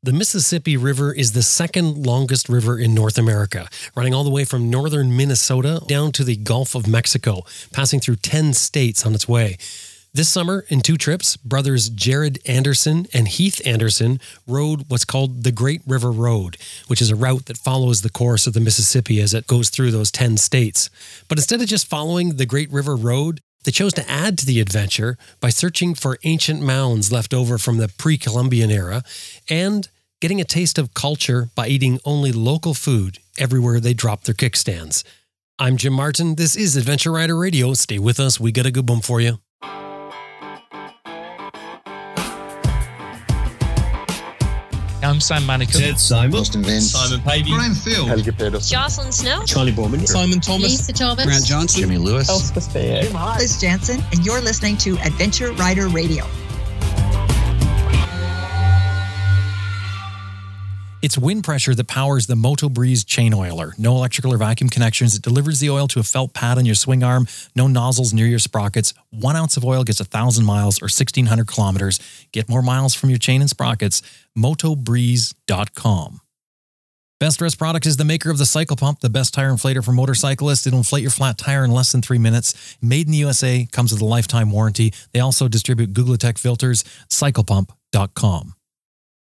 The Mississippi River is the second longest river in North America, running all the way from northern Minnesota down to the Gulf of Mexico, passing through 10 states on its way. This summer, in two trips, brothers Jared Andersson and Heath Anderson rode what's called the Great River Road, which is a route that follows the course of the Mississippi as it goes through those 10 states. But instead of just following the Great River Road, they chose to add to the adventure by searching for ancient mounds left over from the pre Columbian era and getting a taste of culture by eating only local food everywhere they drop their kickstands. I'm Jim Martin. This is Adventure Rider Radio. Stay with us. We got a good one for you. I'm Sam Manicum. Ted Simon. Austin Vince. Simon Pavey. Brian Phil. Helge Pedersen. Jocelyn Snow. Charley Boorman. Simon Thomas. Lisa Thomas. Grant Johnson. Jimmy Lewis. Elspeth Fayette. Liz Jansen, and you're listening to Adventure Rider Radio. It's wind pressure that powers the Moto Breeze chain oiler. No electrical or vacuum connections. It delivers the oil to a felt pad on your swing arm. No nozzles near your sprockets. One ounce of oil gets a thousand miles or 1600 kilometers. Get more miles from your chain and sprockets. MotoBreeze.com. Best Rest Products is the maker of the Cycle Pump, the best tire inflator for motorcyclists. It'll inflate your flat tire in less than three minutes. Made in the USA, comes with a lifetime warranty. They also distribute Guglatech filters. CyclePump.com.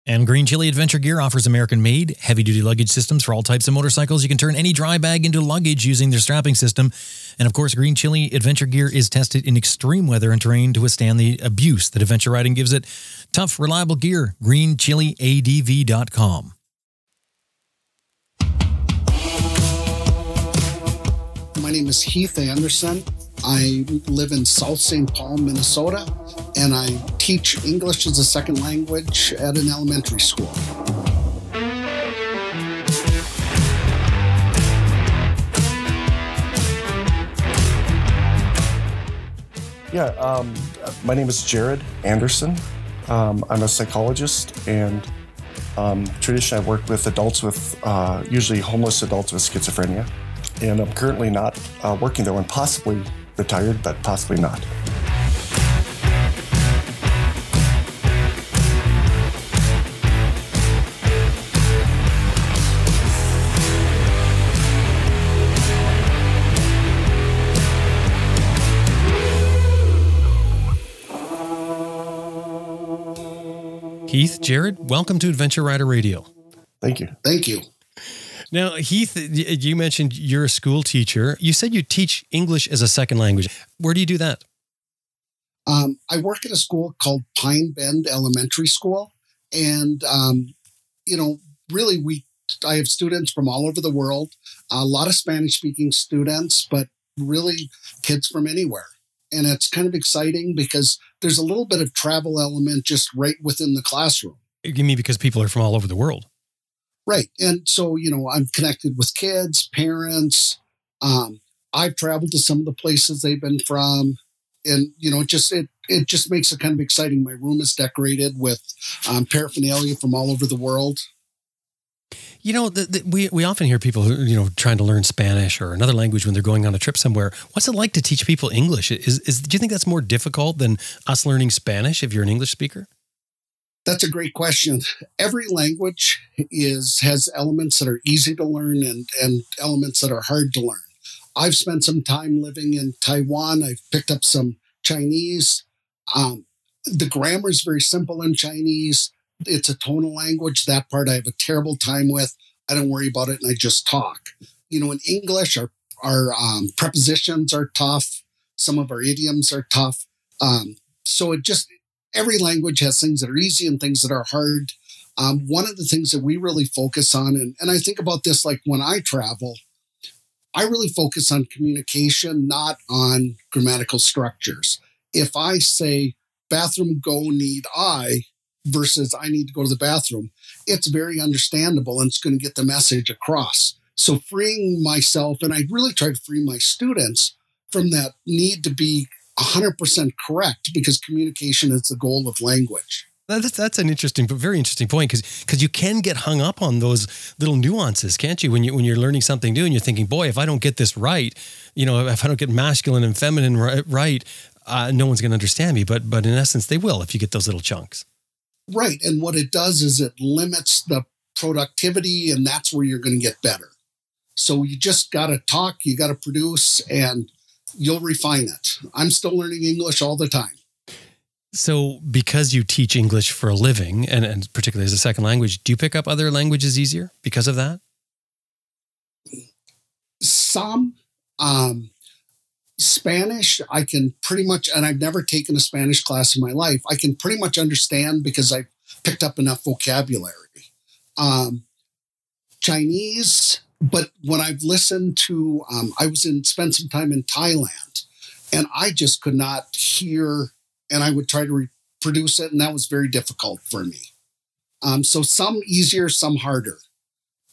And Green Chile Adventure Gear offers American made, heavy duty luggage systems for all types of motorcycles. You can turn any dry bag into luggage using their strapping system. And of course, Green Chile Adventure Gear is tested in extreme weather and terrain to withstand the abuse that adventure riding gives it. Tough, reliable gear. GreenChileADV.com. My name is Heath Anderson. I live in South St. Paul, Minnesota, and I teach English as a second language at an elementary school. Yeah, um, my name is Jared Andersson. Um, I'm a psychologist, and um, traditionally I work with adults with uh, usually homeless adults with schizophrenia. And I'm currently not uh, working there, and possibly retired, but possibly not. Heath, Jared, welcome to Adventure Rider Radio. Thank you. Thank you. Now, Heath, you mentioned you're a school teacher. You said you teach English as a second language. Where do you do that? Um, I work at a school called Pine Bend Elementary School, and um, you know, really, we I have students from all over the world, a lot of Spanish-speaking students, but really kids from anywhere. And it's kind of exciting because there's a little bit of travel element just right within the classroom. You mean because people are from all over the world? Right. And so, you know, I'm connected with kids, parents. Um, I've traveled to some of the places they've been from. And, you know, it just it it just makes it kind of exciting. My room is decorated with um, paraphernalia from all over the world. You know, the, the, we we often hear people, you know, trying to learn Spanish or another language when they're going on a trip somewhere. What's it like to teach people English? Is, is do you think that's more difficult than us learning Spanish if you're an English speaker? That's a great question. Every language is has elements that are easy to learn and, and elements that are hard to learn. I've spent some time living in Taiwan. I've picked up some Chinese. Um, the grammar is very simple in Chinese. It's a tonal language. That part I have a terrible time with. I don't worry about it and I just talk. You know, in English, our, our um, prepositions are tough. Some of our idioms are tough. Um, so it just, every language has things that are easy and things that are hard. Um, one of the things that we really focus on, and, and I think about this like when I travel, I really focus on communication, not on grammatical structures. If I say bathroom go need I versus I need to go to the bathroom, it's very understandable and it's going to get the message across. So freeing myself, and I really try to free my students from that need to be 100% correct because communication is the goal of language. That's that's an interesting, but very interesting point because because you can get hung up on those little nuances, can't you? When you when you're learning something new and you're thinking, boy, if I don't get this right, you know, if I don't get masculine and feminine right, right uh, no one's going to understand me. But but in essence, they will if you get those little chunks. Right. And what it does is it limits the productivity, and that's where you're going to get better. So you just got to talk, you got to produce, and you'll refine it. I'm still learning English all the time. So, because you teach English for a living, and, and particularly as a second language, do you pick up other languages easier because of that? Some. Um, Spanish, I can pretty much, and I've never taken a Spanish class in my life. I can pretty much understand because I've picked up enough vocabulary. Um, Chinese, but when I've listened to, um, I was in, spent some time in Thailand and I just could not hear, and I would try to reproduce it, and that was very difficult for me. Um, so some easier, some harder.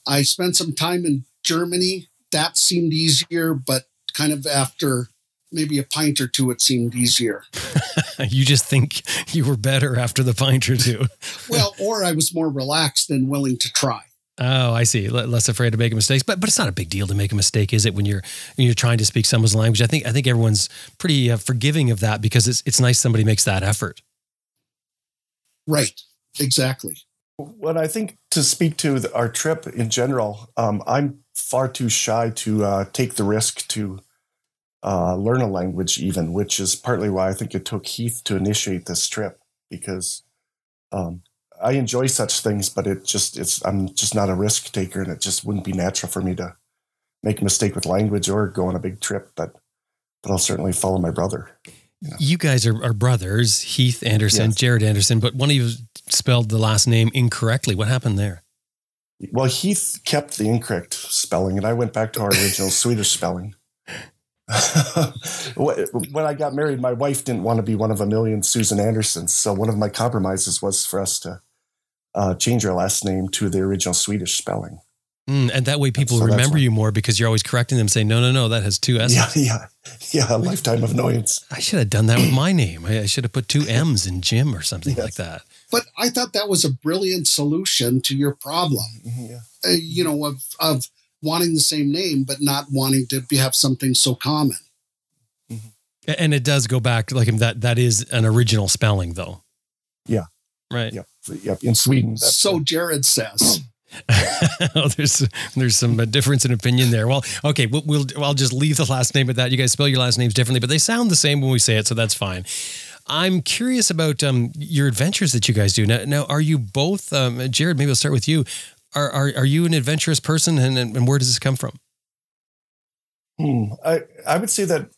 I spent some time in Germany. That seemed easier, but kind of after maybe a pint or two, it seemed easier. you just think you were better after the pint or two. well, or I was more relaxed and willing to try. Oh, I see. Less afraid of making mistakes, but but it's not a big deal to make a mistake, is it? When you're when you're trying to speak someone's language, I think I think everyone's pretty uh, forgiving of that because it's it's nice somebody makes that effort. Right. Exactly. When I think to speak to the, our trip in general, um, I'm far too shy to uh, take the risk to uh, learn a language, even, which is partly why I think it took Heath to initiate this trip because um, I enjoy such things, but it just it's I'm just not a risk taker, and it just wouldn't be natural for me to make a mistake with language or go on a big trip. But but I'll certainly follow my brother. You, know. you guys are, are brothers, Heath Anderson, yes. Jared Andersson, but one of you spelled the last name incorrectly. What happened there? Well, Heath kept the incorrect spelling, and I went back to our original Swedish spelling. when I got married, my wife didn't want to be one of a million Susan Andersons. So one of my compromises was for us to uh, change your last name to the original Swedish spelling. Mm, and that way people so remember you more because you're always correcting them, saying, no, no, no, that has two S's. Yeah, yeah, yeah, a lifetime of annoyance. I should have done that with my name. I, should have put two M's in Jim or something yes. like that. But I thought that was a brilliant solution to your problem. Mm-hmm, yeah. Uh, you know, of, of wanting the same name, but not wanting to be, have something so common. Mm-hmm. And it does go back like that. That is an original spelling, though. Yeah. Right. Yep. Yep. In Sweden. So Jared says. oh, there's there's some uh, difference in opinion there. Well, okay, we'll, we'll I'll just leave the last name at that. You guys spell your last names differently, but they sound the same when we say it, so that's fine. I'm curious about um, your adventures that you guys do now. Now, are you both, um, Jared? Maybe I'll start with you. Are are, are you an adventurous person, and, and where does this come from? Hmm. I I would say that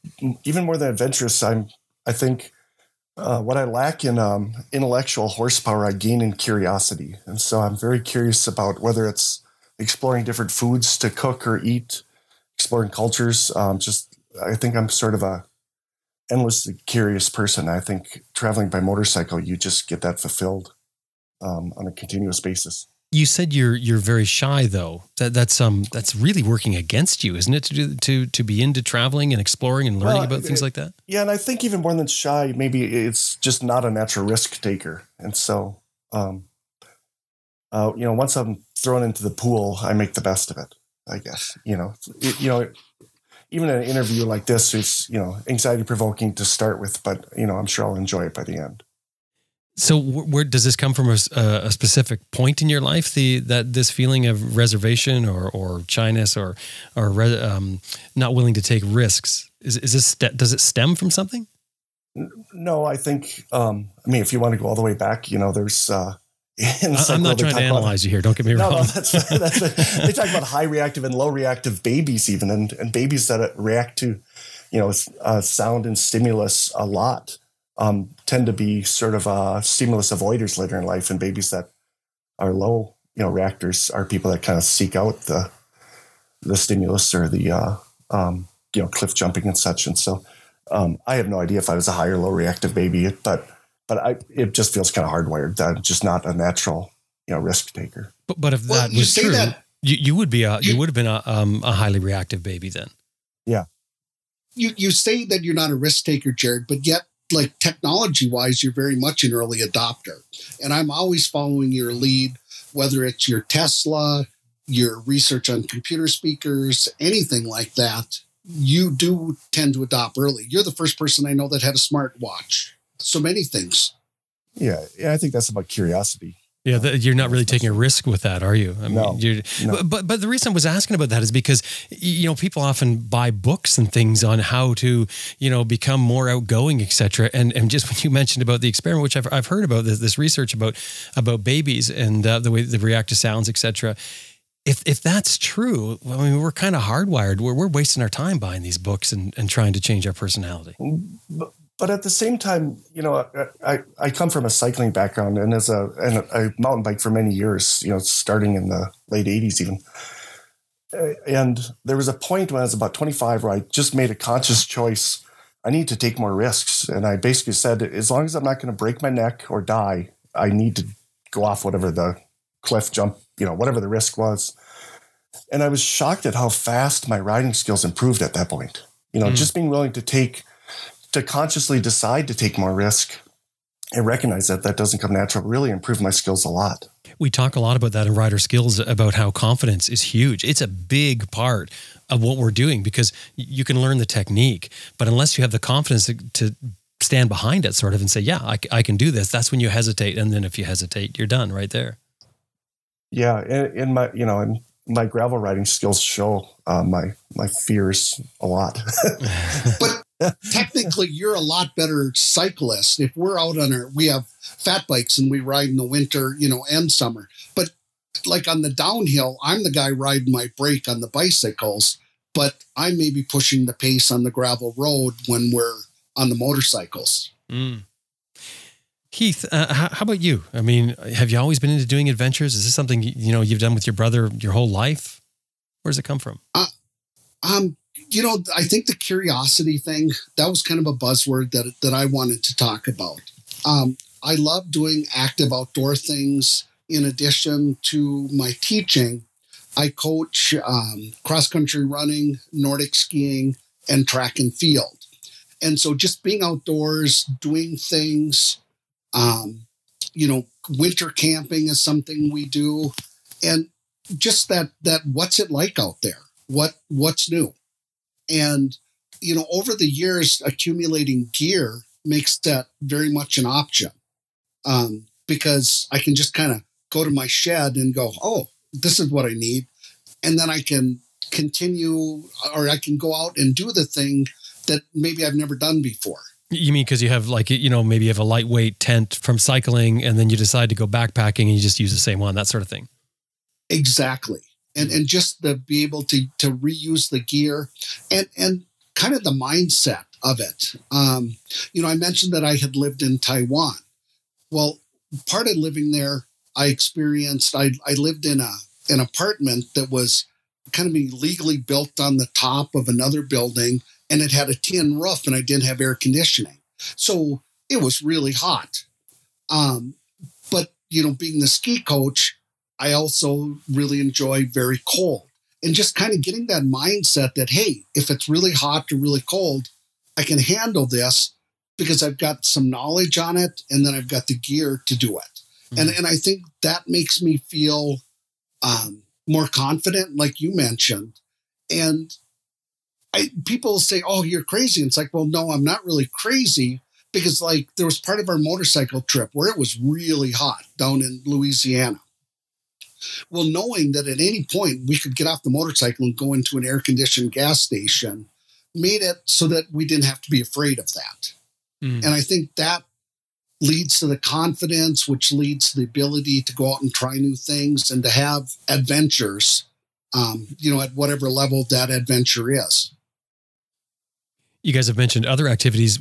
even more than adventurous, I'm. I think uh, what I lack in um, intellectual horsepower, I gain in curiosity. And so I'm very curious about whether it's exploring different foods to cook or eat, exploring cultures. Um, just, I think I'm sort of a endlessly curious person. I think traveling by motorcycle, you just get that fulfilled um, on a continuous basis. You said you're you're very shy though. That that's um that's really working against you, isn't it? To do to to be into traveling and exploring and learning well, about things like that. Yeah, and I think even more than shy, maybe it's just not a natural risk taker, and so um, uh, you know, once I'm thrown into the pool, I make the best of it. I guess you know, it, you know, even an interview like this is you know anxiety provoking to start with, but you know, I'm sure I'll enjoy it by the end. So where does this come from? A, a, specific point in your life, the that this feeling of reservation or or shyness or or um, not willing to take risks is is this does it stem from something? No, I think. Um, I mean, if you want to go all the way back, you know, there's. Uh, I'm not trying to analyze about, you here. Don't get me wrong. No, no that's, that's they talk about high reactive and low reactive babies, even, and, and babies that react to, you know, uh, sound and stimulus a lot um, tend to be sort of uh, stimulus avoiders later in life, and babies that are low, you know, reactors are people that kind of seek out the the stimulus or the uh, um, you know cliff jumping and such. And so, um, I have no idea if I was a high or low reactive baby, but but I it just feels kind of hardwired that I'm just not a natural you know risk taker. But but if well, that was true, that, you, you would be a you, you would have been a um, a highly reactive baby then. Yeah. You you say that you're not a risk taker, Jared, but yet like technology wise, you're very much an early adopter. And I'm always following your lead, whether it's your Tesla, your research on computer speakers, anything like that. You do tend to adopt early. You're the first person I know that had a smartwatch. So many things. Yeah, yeah, I think that's about curiosity. Yeah, the, you're not really taking a risk with that, are you? I mean, No, you're, no. But, but but the reason I was asking about that is because you know people often buy books and things on how to you know become more outgoing, etc. And and just when you mentioned about the experiment, which I've I've heard about this this research about about babies and uh, the way they react to sounds, etc. If if that's true, I mean, we're kind of hardwired. We're we're wasting our time buying these books and, and trying to change our personality. But, but at the same time, you know, I, I, come from a cycling background and as a and I mountain bike for many years, you know, starting in the late 80s even. Uh, And there was a point when I was about 25 where I just made a conscious choice. I need to take more risks. And I basically said, as long as I'm not going to break my neck or die, I need to go off whatever the cliff jump, you know, whatever the risk was. And I was shocked at how fast my riding skills improved at that point. You know, Mm. just being willing to take to consciously decide to take more risk and recognize that that doesn't come natural really improved my skills a lot. We talk a lot about that in rider skills about how confidence is huge. It's a big part of what we're doing because you can learn the technique, but unless you have the confidence to, to stand behind it, sort of, and say, "Yeah, I can do this," that's when you hesitate. And then if you hesitate, you're done right there. Yeah, in, in my you know, and my gravel riding skills show uh, my my fears a lot. But technically, you're a lot better cyclist. If we're out on our, we have fat bikes and we ride in the winter, you know, and summer. But like on the downhill, I'm the guy riding my brake on the bicycles, but I may be pushing the pace on the gravel road when we're on the motorcycles. Heath, uh, how, how about you? I mean, have you always been into doing adventures? Is this something you know you've done with your brother your whole life? Where does it come from? Um, you know, I think the curiosity thing that was kind of a buzzword that that I wanted to talk about. Um, I love doing active outdoor things. In addition to my teaching, I coach um, cross country running, Nordic skiing, and track and field. And so, just being outdoors, doing things, um, you know, winter camping is something we do, and just that that what's it like out there? What what's new? And you know, over the years, accumulating gear makes that very much an option um, because I can just kind of go to my shed and go, oh, this is what I need, and then I can continue, or I can go out and do the thing that maybe I've never done before. You mean because you have like you know maybe you have a lightweight tent from cycling, and then you decide to go backpacking and you just use the same one, that sort of thing. Exactly. And and just to be able to to reuse the gear and and kind of the mindset of it. Um, you know, I mentioned that I had lived in Taiwan. Well, part of living there, I experienced I I lived in a an apartment that was kind of illegally built on the top of another building and it had a tin roof and I didn't have air conditioning. So it was really hot. Um, but you know, being the ski coach, I also really enjoy very cold and just kind of getting that mindset that, hey, if it's really hot or really cold, I can handle this because I've got some knowledge on it and then I've got the gear to do it. And, and I think that makes me feel um, more confident, like you mentioned. And I, people say, oh, you're crazy. And it's like, well, no, I'm not really crazy because like there was part of our motorcycle trip where it was really hot down in Louisiana. Well, knowing that at any point we could get off the motorcycle and go into an air conditioned gas station made it so that we didn't have to be afraid of that. Mm. And I think that leads to the confidence, which leads to the ability to go out and try new things and to have adventures, um, you know, at whatever level that adventure is. You guys have mentioned other activities.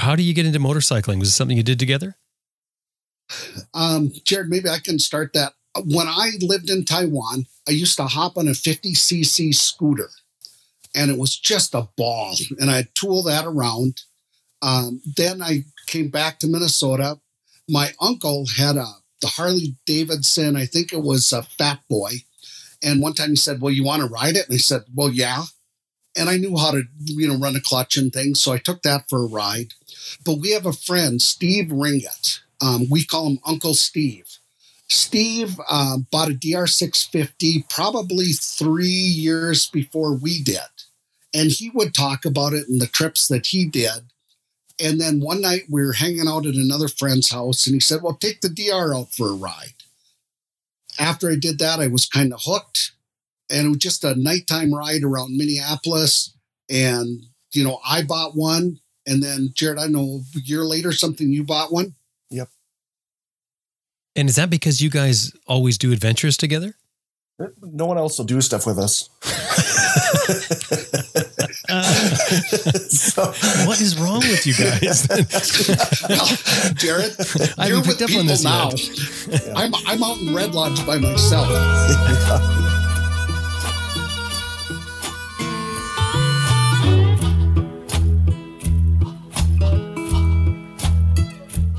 How do you get into motorcycling? Was it something you did together? Um, Jared, maybe I can start that. When I lived in Taiwan, I used to hop on a 50cc scooter, and it was just a ball. And I'd tool that around. Um, then I came back to Minnesota. My uncle had a the Harley Davidson, I think it was a Fat Boy. And one time he said, Well, you want to ride it? And I said, Well, yeah. And I knew how to, you know, run a clutch and things. So I took that for a ride. But we have a friend, Steve Ringett. Um, we call him Uncle Steve. Steve um, bought a DR650 probably three years before we did. And he would talk about it and the trips that he did. And then one night we were hanging out at another friend's house and he said, Well, take the DR out for a ride. After I did that, I was kind of hooked. And it was just a nighttime ride around Minneapolis. And, you know, I bought one. And then, Jared, I know a year later, something you bought one. Yep. And is that because you guys always do adventures together? No one else will do stuff with us. so, what is wrong with you guys? well, Jared, I you're haven't with picked up people on this now. yet. I'm I'm out in Red Lodge by myself.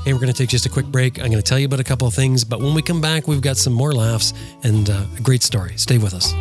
Hey, we're going to take just a quick break. I'm going to tell you about a couple of things, but when we come back, we've got some more laughs and uh, a great story. Stay with us.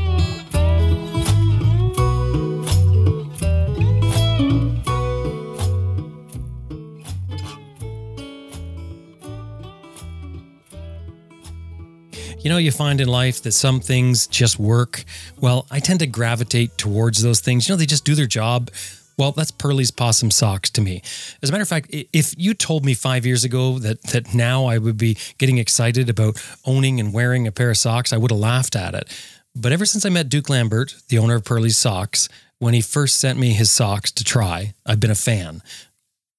You know, you find in life that some things just work. Well, I tend to gravitate towards those things. You know, they just do their job. Well, that's Pearlie's possum socks to me. As a matter of fact, if you told me five years ago that that now I would be getting excited about owning and wearing a pair of socks, I would have laughed at it. But ever since I met Duke Lambert, the owner of Pearlie's Socks, when he first sent me his socks to try, I've been a fan.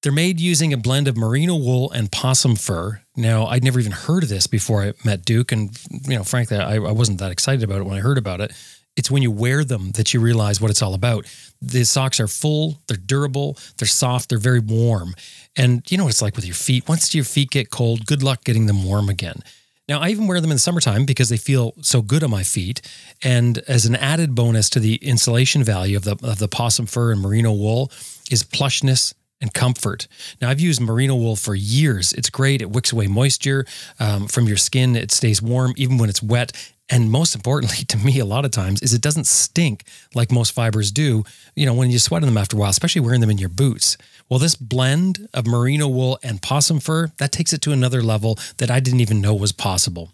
They're made using a blend of merino wool and possum fur. Now, I'd never even heard of this before I met Duke, and you know, frankly, I, I wasn't that excited about it when I heard about it. It's when you wear them that you realize what it's all about. The socks are full, they're durable, they're soft, they're very warm. And you know what it's like with your feet. Once your feet get cold, good luck getting them warm again. Now, I even wear them in the summertime because they feel so good on my feet. And as an added bonus to the insulation value of the, of the possum fur and merino wool is plushness and comfort. Now, I've used merino wool for years. It's great. It wicks away moisture um, from your skin. It stays warm even when it's wet. And most importantly to me, a lot of times, is it doesn't stink like most fibers do, you know, when you sweat in them after a while, especially wearing them in your boots. Well, this blend of merino wool and possum fur, that takes it to another level that I didn't even know was possible.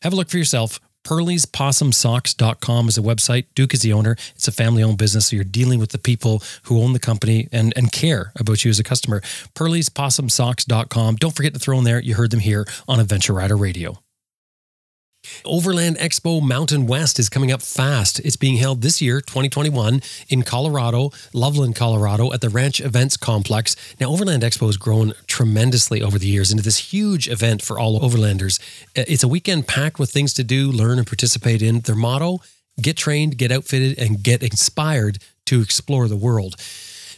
Have a look for yourself. Pearlie'sPossumSocks.com is a website. Duke is the owner. It's a family owned business. So you're dealing with the people who own the company and, and care about you as a customer. Pearlie'sPossumSocks.com. Don't forget to throw in there. You heard them here on Adventure Rider Radio. Overland Expo Mountain West is coming up fast. It's being held this year, 2021, in Colorado, Loveland, Colorado, at the Ranch Events Complex. Now, Overland Expo has grown tremendously over the years into this huge event for all overlanders. It's a weekend packed with things to do, learn, and participate in. Their motto get trained, get outfitted, and get inspired to explore the world.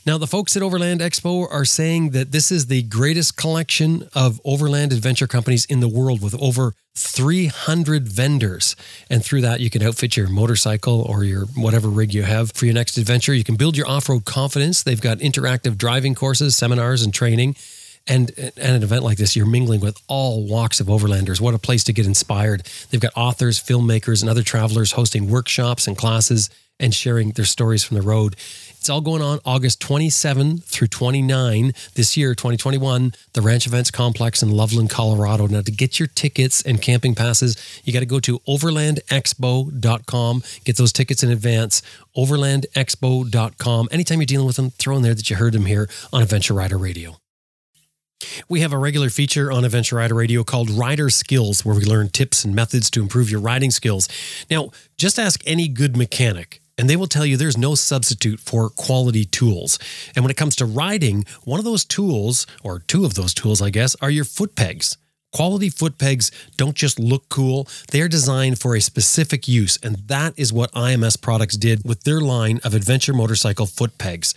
Now, the folks at Overland Expo are saying that this is the greatest collection of overland adventure companies in the world with over 300 vendors. And through that, you can outfit your motorcycle or your whatever rig you have for your next adventure. You can build your off road confidence. They've got interactive driving courses, seminars, and training. And at an event like this, you're mingling with all walks of overlanders. What a place to get inspired. They've got authors, filmmakers, and other travelers hosting workshops and classes and sharing their stories from the road. It's all going on August 27 through 29 this year, 2021, the Ranch Events Complex in Loveland, Colorado. Now, to get your tickets and camping passes, you got to go to overlandexpo.com. Get those tickets in advance. Overlandexpo.com. Anytime you're dealing with them, throw in there that you heard them here on Adventure Rider Radio. We have a regular feature on Adventure Rider Radio called Rider Skills, where we learn tips and methods to improve your riding skills. Now, just ask any good mechanic, and they will tell you there's no substitute for quality tools. And when it comes to riding, one of those tools, or two of those tools, I guess, are your foot pegs. Quality foot pegs don't just look cool, they are designed for a specific use. And that is what IMS Products did with their line of adventure motorcycle foot pegs.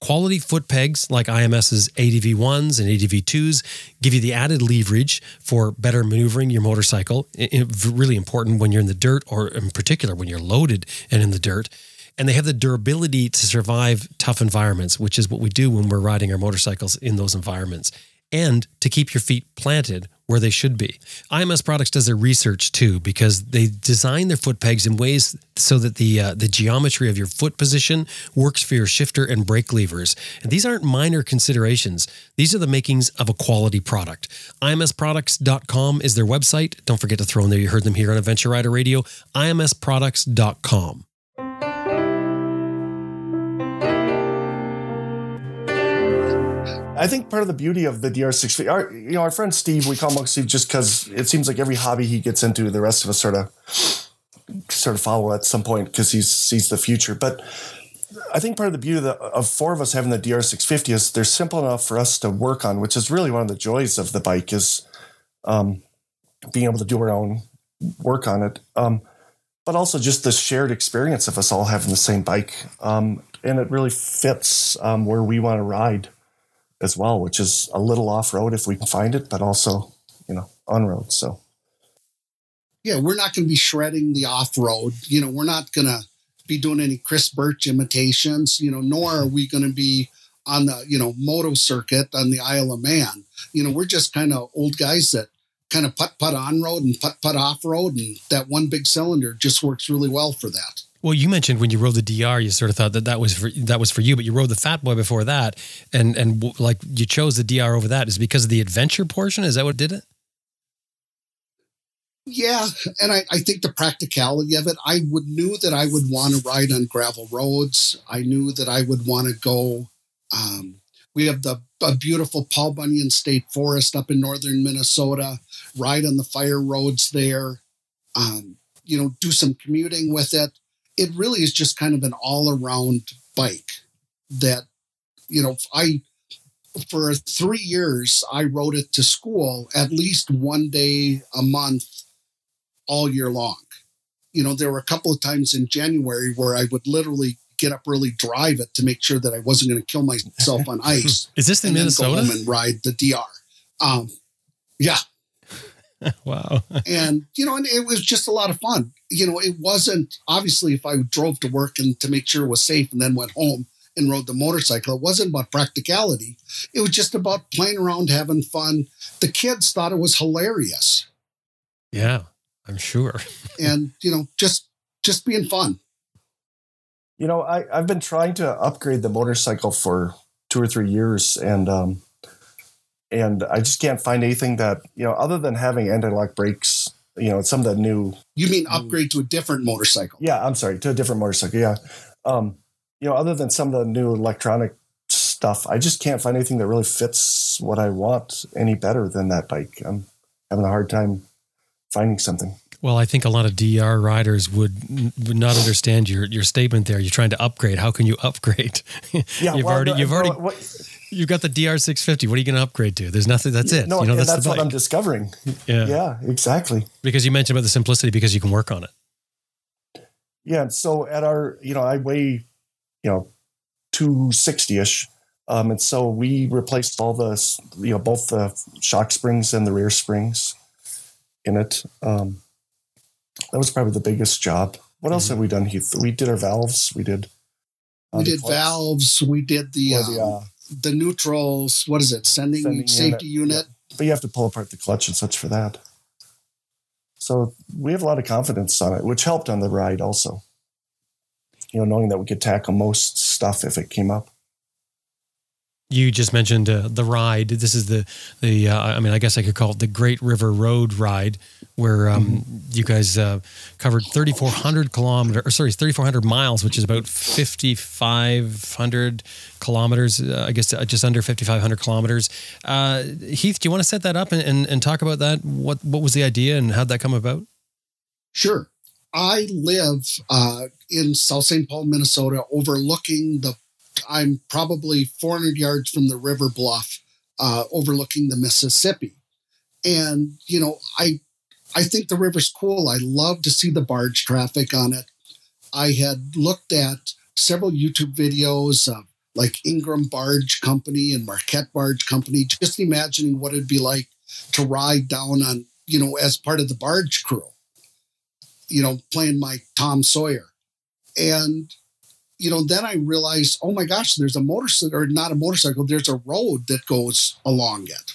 Quality foot pegs like IMS's ADV1s and ADV2s give you the added leverage for better maneuvering your motorcycle. I- I- really important when you're in the dirt, or in particular when you're loaded and in the dirt. And they have the durability to survive tough environments, which is what we do when we're riding our motorcycles in those environments, and to keep your feet planted where they should be. IMS Products does their research too because they design their foot pegs in ways so that the uh, the geometry of your foot position works for your shifter and brake levers. And these aren't minor considerations. These are the makings of a quality product. IMSproducts.com is their website. Don't forget to throw in there. You heard them here on Adventure Rider Radio. IMSproducts.com. I think part of the beauty of the DR650, our, you know, our friend Steve, we call him Steve just because it seems like every hobby he gets into, the rest of us sort of sort of follow at some point because he sees the future. But I think part of the beauty of, the, of, four of us having the DR650 is they're simple enough for us to work on, which is really one of the joys of the bike is um, being able to do our own work on it. Um, but also just the shared experience of us all having the same bike. Um, and it really fits um, where we want to ride as well, which is a little off road if we can find it, but also, you know, on road. So, yeah, we're not going to be shredding the off road. You know, we're not going to be doing any Chris Birch imitations, you know, nor are we going to be on the, you know, moto circuit on the Isle of Man. You know, we're just kind of old guys that kind of putt putt on road and putt putt off road. And that one big cylinder just works really well for that. Well, you mentioned when you rode the DR, you sort of thought that that was for, that was for you, but you rode the Fat Boy before that, and and like you chose the DR over that. Is because of the adventure portion? Is that what did it? Yeah, and I, I think the practicality of it. I would knew that I would want to ride on gravel roads. I knew that I would want to go. Um, we have the a beautiful Paul Bunyan State Forest up in northern Minnesota. Ride on the fire roads there. Um, you know, do some commuting with it it really is just kind of an all around bike that, you know, I, for three years, I rode it to school at least one day a month all year long. You know, there were a couple of times in January where I would literally get up early, drive it to make sure that I wasn't going to kill myself on ice. Is this in Minnesota? Go home and ride the DR. Um, yeah, wow. and, you know, and it was just a lot of fun. You know, it wasn't obviously if I drove to work and to make sure it was safe and then went home and rode the motorcycle, it wasn't about practicality. It was just about playing around, having fun. The kids thought it was hilarious. Yeah, I'm sure. and, you know, just just being fun. You know, I, I've been trying to upgrade the motorcycle for two or three years and um and I just can't find anything that you know other than having anti-lock brakes. You know, some of the new. You mean upgrade to a different motorcycle? Yeah, I'm sorry, to a different motorcycle. Yeah, um, you know, other than some of the new electronic stuff, I just can't find anything that really fits what I want any better than that bike. I'm having a hard time finding something. Well, I think a lot of DR riders would would not understand your your statement there. You're trying to upgrade. How can you upgrade? Yeah, you've well, already no, you've no, already what, you've got the DR650. What are you going to upgrade to? There's nothing. That's it. No, you know, that's, that's, that's what I'm discovering. Yeah, yeah, exactly. Because you mentioned about the simplicity because you can work on it. Yeah. So at our, you know, I weigh, you know, two sixty ish. Um, and so we replaced all the, you know, both the shock springs and the rear springs in it. Um, that was probably the biggest job. What mm-hmm. else have we done, Heath? We did our valves. We did. Uh, we did valves. We did the the, uh, the, neutrals. What is it? Sending, sending safety unit. unit. Yeah. But you have to pull apart the clutch and such for that. So we have a lot of confidence on it, which helped on the ride also. You know, knowing that we could tackle most stuff if it came up. You just mentioned uh, the ride. This is the the. Uh, I mean, I guess I could call it the Great River Road ride, where um, mm-hmm. you guys uh, covered 3,400 kilometers, or sorry, 3,400 miles, which is about 5,500 kilometers. Uh, I guess uh, just under 5,500 kilometers. Uh, Heath, do you want to set that up and, and, and talk about that? What what was the idea and how'd that come about? Sure. I live in South St. Paul, Minnesota, overlooking the I'm probably 400 yards from the river bluff, uh, overlooking the Mississippi. And you know, I I think the river's cool. I love to see the barge traffic on it. I had looked at several YouTube videos of like Ingram Barge Company and Marquette Barge Company, just imagining what it'd be like to ride down on, you know, as part of the barge crew, you know, playing my Tom Sawyer. And you know, then I realized, oh my gosh, there's a motorcycle, or not a motorcycle, there's a road that goes along it,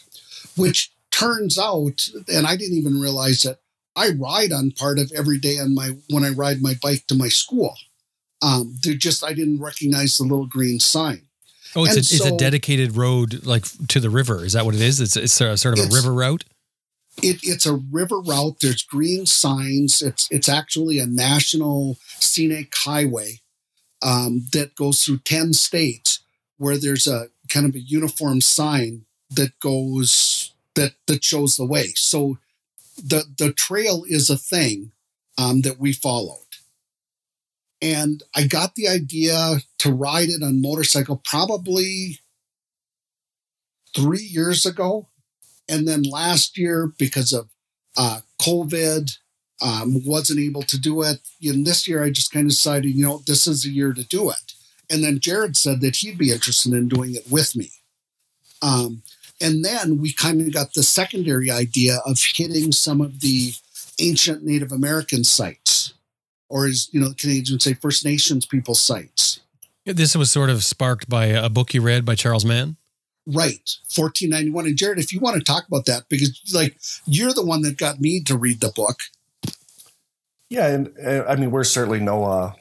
which turns out, and I didn't even realize that I ride on part of every day on my when I ride my bike to my school. Um, they're just I didn't recognize the little green sign. Oh, it's, a, so, it's a dedicated road like to the river. Is that what it is? It's it's a, sort of a river route. It, it's a river route. There's green signs. It's it's actually a national scenic highway um, that goes through 10 states where there's a kind of a uniform sign that goes that that shows the way. So the the trail is a thing um, that we followed. And I got the idea to ride it on motorcycle probably three years ago. And then last year, because of uh, COVID, um, wasn't able to do it. And this year, I just kind of decided, you know, this is a year to do it. And then Jared said that he'd be interested in doing it with me. Um, and then we kind of got the secondary idea of hitting some of the ancient Native American sites, or as you know, the Canadians say, First Nations people sites. This was sort of sparked by a book you read by Charles Mann. Right, 1491. And Jared, if you want to talk about that, because like you're the one that got me to read the book. Yeah, and uh, I mean, we're certainly no uh,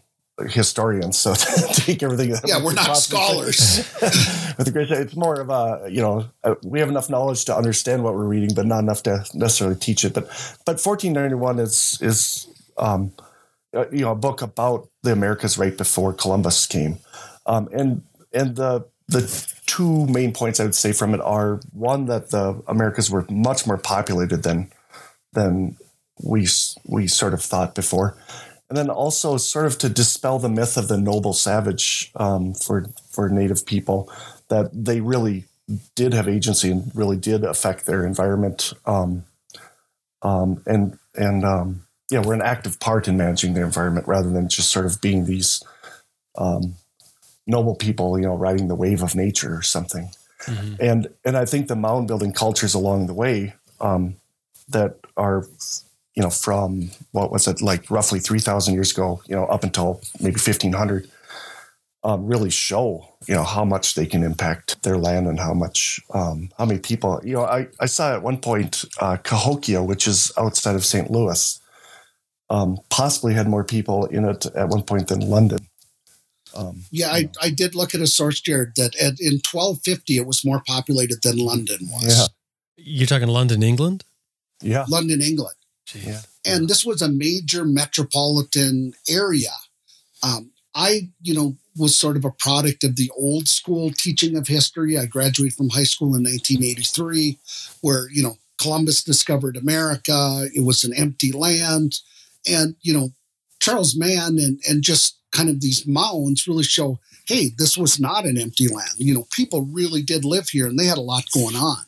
historians, so take everything. Yeah, we're not scholars. with the great, it's more of a you know uh, we have enough knowledge to understand what we're reading, but not enough to necessarily teach it. But but 1491 is is um, uh, you know a book about the Americas right before Columbus came, um, and and the the two main points I would say from it are one that the Americas were much more populated than than we we sort of thought before and then also sort of to dispel the myth of the noble savage um, for for Native people that they really did have agency and really did affect their environment, um, um, and and um, yeah, we're an active part in managing their environment rather than just sort of being these um, noble people, you know, riding the wave of nature or something. Mm-hmm. And and I think the mound building cultures along the way um, that are you know, from what was it like roughly 3,000 years ago, you know, up until maybe 1500, um, really show, you know, how much they can impact their land and how much, um, how many people, you know, I, I saw at one point uh, Cahokia, which is outside of St. Louis, um, possibly had more people in it at one point than London. Um, yeah, I, I did look at a source, Jared, that at, in 1250 it was more populated than London was. Yeah. You're talking London, England? Yeah. London, England. Yeah. And this was a major metropolitan area. Um, I, you know, was sort of a product of the old school teaching of history. I graduated from high school in 1983, where, you know, Columbus discovered America. It was an empty land. And, you know, Charles Mann and, and just kind of these mounds really show hey, this was not an empty land. You know, people really did live here and they had a lot going on.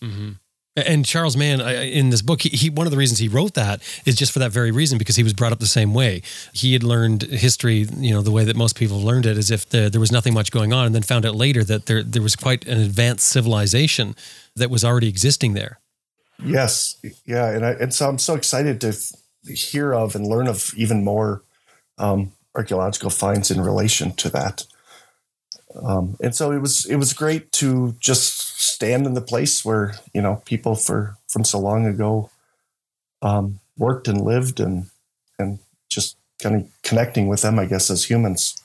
Mm-hmm. And Charles Mann, in this book, he, he, one of the reasons he wrote that is just for that very reason because he was brought up the same way. He had learned history, you know, the way that most people learned it, as if the, there was nothing much going on, and then found out later that there there was quite an advanced civilization that was already existing there. Yes, yeah, and I, and so I'm so excited to hear of and learn of even more um, archaeological finds in relation to that. Um, and so it was it was great to just stand in the place where you know people for from so long ago um, worked and lived and and just kind of connecting with them, I guess, as humans.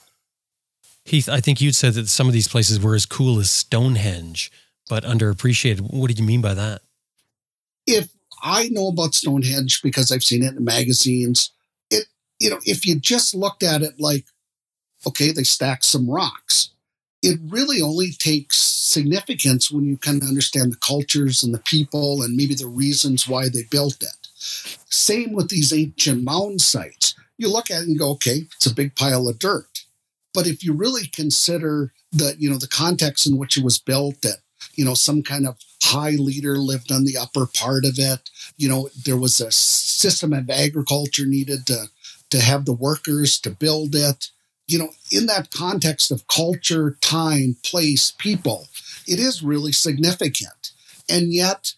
Heath, I think you'd said that some of these places were as cool as Stonehenge, but underappreciated. What did you mean by that? If I know about Stonehenge because I've seen it in magazines, it you know, if you just looked at it like, okay, they stacked some rocks, it really only takes significance when you kind of understand the cultures and the people and maybe the reasons why they built it. Same with these ancient mound sites. You look at it and go, okay, it's a big pile of dirt. But if you really consider the, you know, the context in which it was built, that, you know, some kind of high leader lived on the upper part of it, you know, there was a system of agriculture needed to to have the workers to build it you know, in that context of culture, time, place, people, it is really significant. And yet,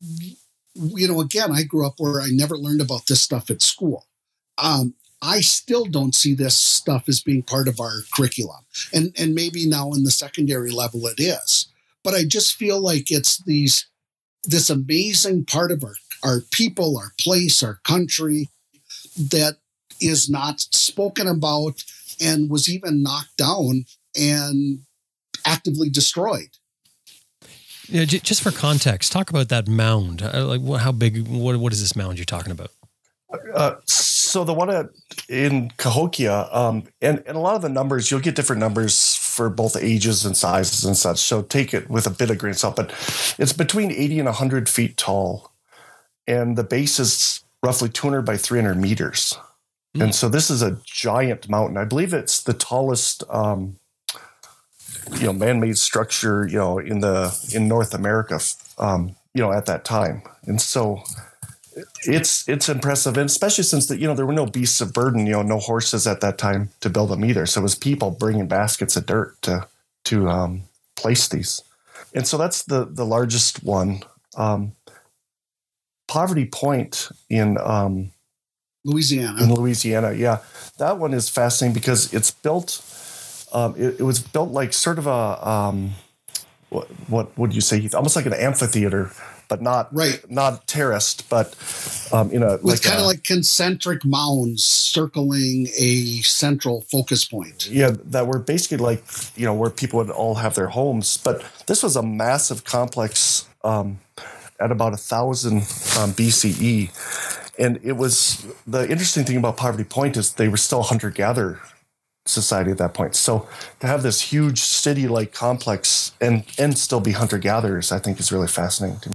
you know, again, I grew up where I never learned about this stuff at school. Um, I still don't see this stuff as being part of our curriculum. And, and maybe now in the secondary level it is. But I just feel like it's these this amazing part of our, our people, our place, our country that is not spoken about and was even knocked down and actively destroyed. Yeah, just for context, talk about that mound. Uh, like, how big? What what is this mound you're talking about? Uh, so the one at, in Cahokia, um, and and a lot of the numbers you'll get different numbers for both ages and sizes and such. So take it with a bit of grain of salt. But it's between 80 and 100 feet tall, and the base is roughly 200 by 300 meters. Mm. And so this is a giant mountain. I believe it's the tallest, um, you know, man-made structure, you know, in the in North America, um, you know, at that time. And so it's it's impressive, and especially since that you know there were no beasts of burden, you know, no horses at that time to build them either. So it was people bringing baskets of dirt to to um, place these, and so that's the the largest one. Um, Poverty Point in um, Louisiana. In Louisiana, yeah, that one is fascinating because it's built. Um, it, it, was built like sort of a um, what what would you say? Almost like an amphitheater but not right, not terraced, but um, you know, with like kind of like concentric mounds circling a central focus point. Yeah, that were basically like you know where people would all have their homes, but this was a massive complex um, at about a thousand um, BCE, and it was the interesting thing about Poverty Point is they were still hunter gatherer society at that point. So to have this huge city like complex and and still be hunter gatherers, I think is really fascinating to me.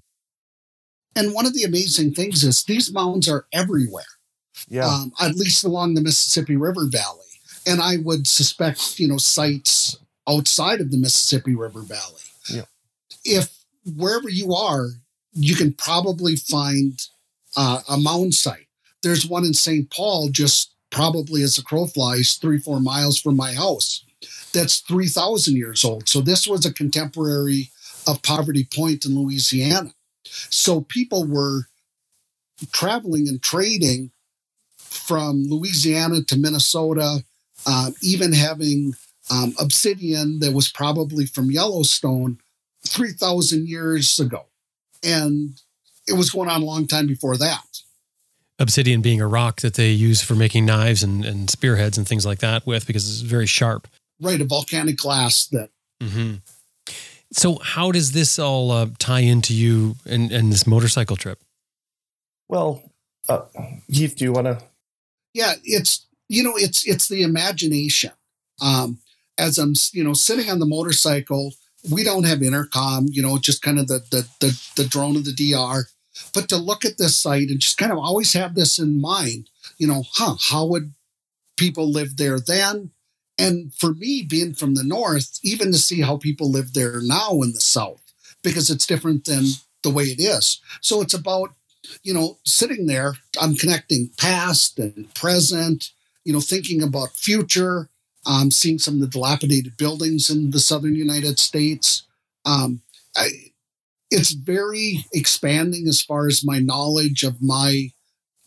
And one of the amazing things is these mounds are everywhere. Yeah. Um, at least along the Mississippi River Valley. And I would suspect, you know, sites outside of the Mississippi River Valley. Yeah. If wherever you are, you can probably find uh, a mound site. There's one in St. Paul, just probably as a crow flies, three, four miles from my house. That's 3,000 years old. So this was a contemporary of Poverty Point in Louisiana. So people were traveling and trading from Louisiana to Minnesota, uh, even having um, obsidian that was probably from Yellowstone 3,000 years ago. And it was going on a long time before that. Obsidian being a rock that they use for making knives and, and spearheads and things like that with because it's very sharp. Right, a volcanic glass that mm-hmm. So, how does this all uh, tie into you and, and this motorcycle trip? Well, uh, Heath, do you want to? Yeah, it's you know, it's it's the imagination. Um, as I'm, you know, sitting on the motorcycle, we don't have intercom. You know, just kind of the the the, the drone of the DR. But to look at this site and just kind of always have this in mind, you know, huh? How would people live there then? And for me, being from the North, even to see how people live there now in the South, because it's different than the way it is. So it's about, you know, sitting there, I'm connecting past and present, you know, thinking about future, um, seeing some of the dilapidated buildings in the Southern United States. Um, I, it's very expanding as far as my knowledge of my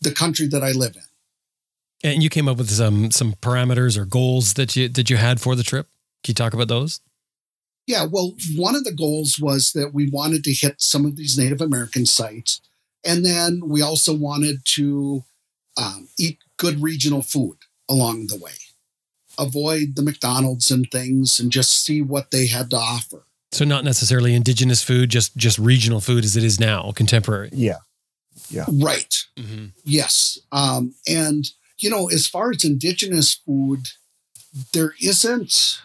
the country that I live in. And you came up with some some parameters or goals that you that you had for the trip. Can you talk about those? Yeah, well, one of the goals was that we wanted to hit some of these Native American sites, and then we also wanted to um, eat good regional food along the way, avoid the McDonald's and things, and just see what they had to offer. So, not necessarily indigenous food, just just regional food as it is now, contemporary. Yeah, yeah, right. Mm-hmm. Yes, um, and you know, as far as indigenous food, there isn't.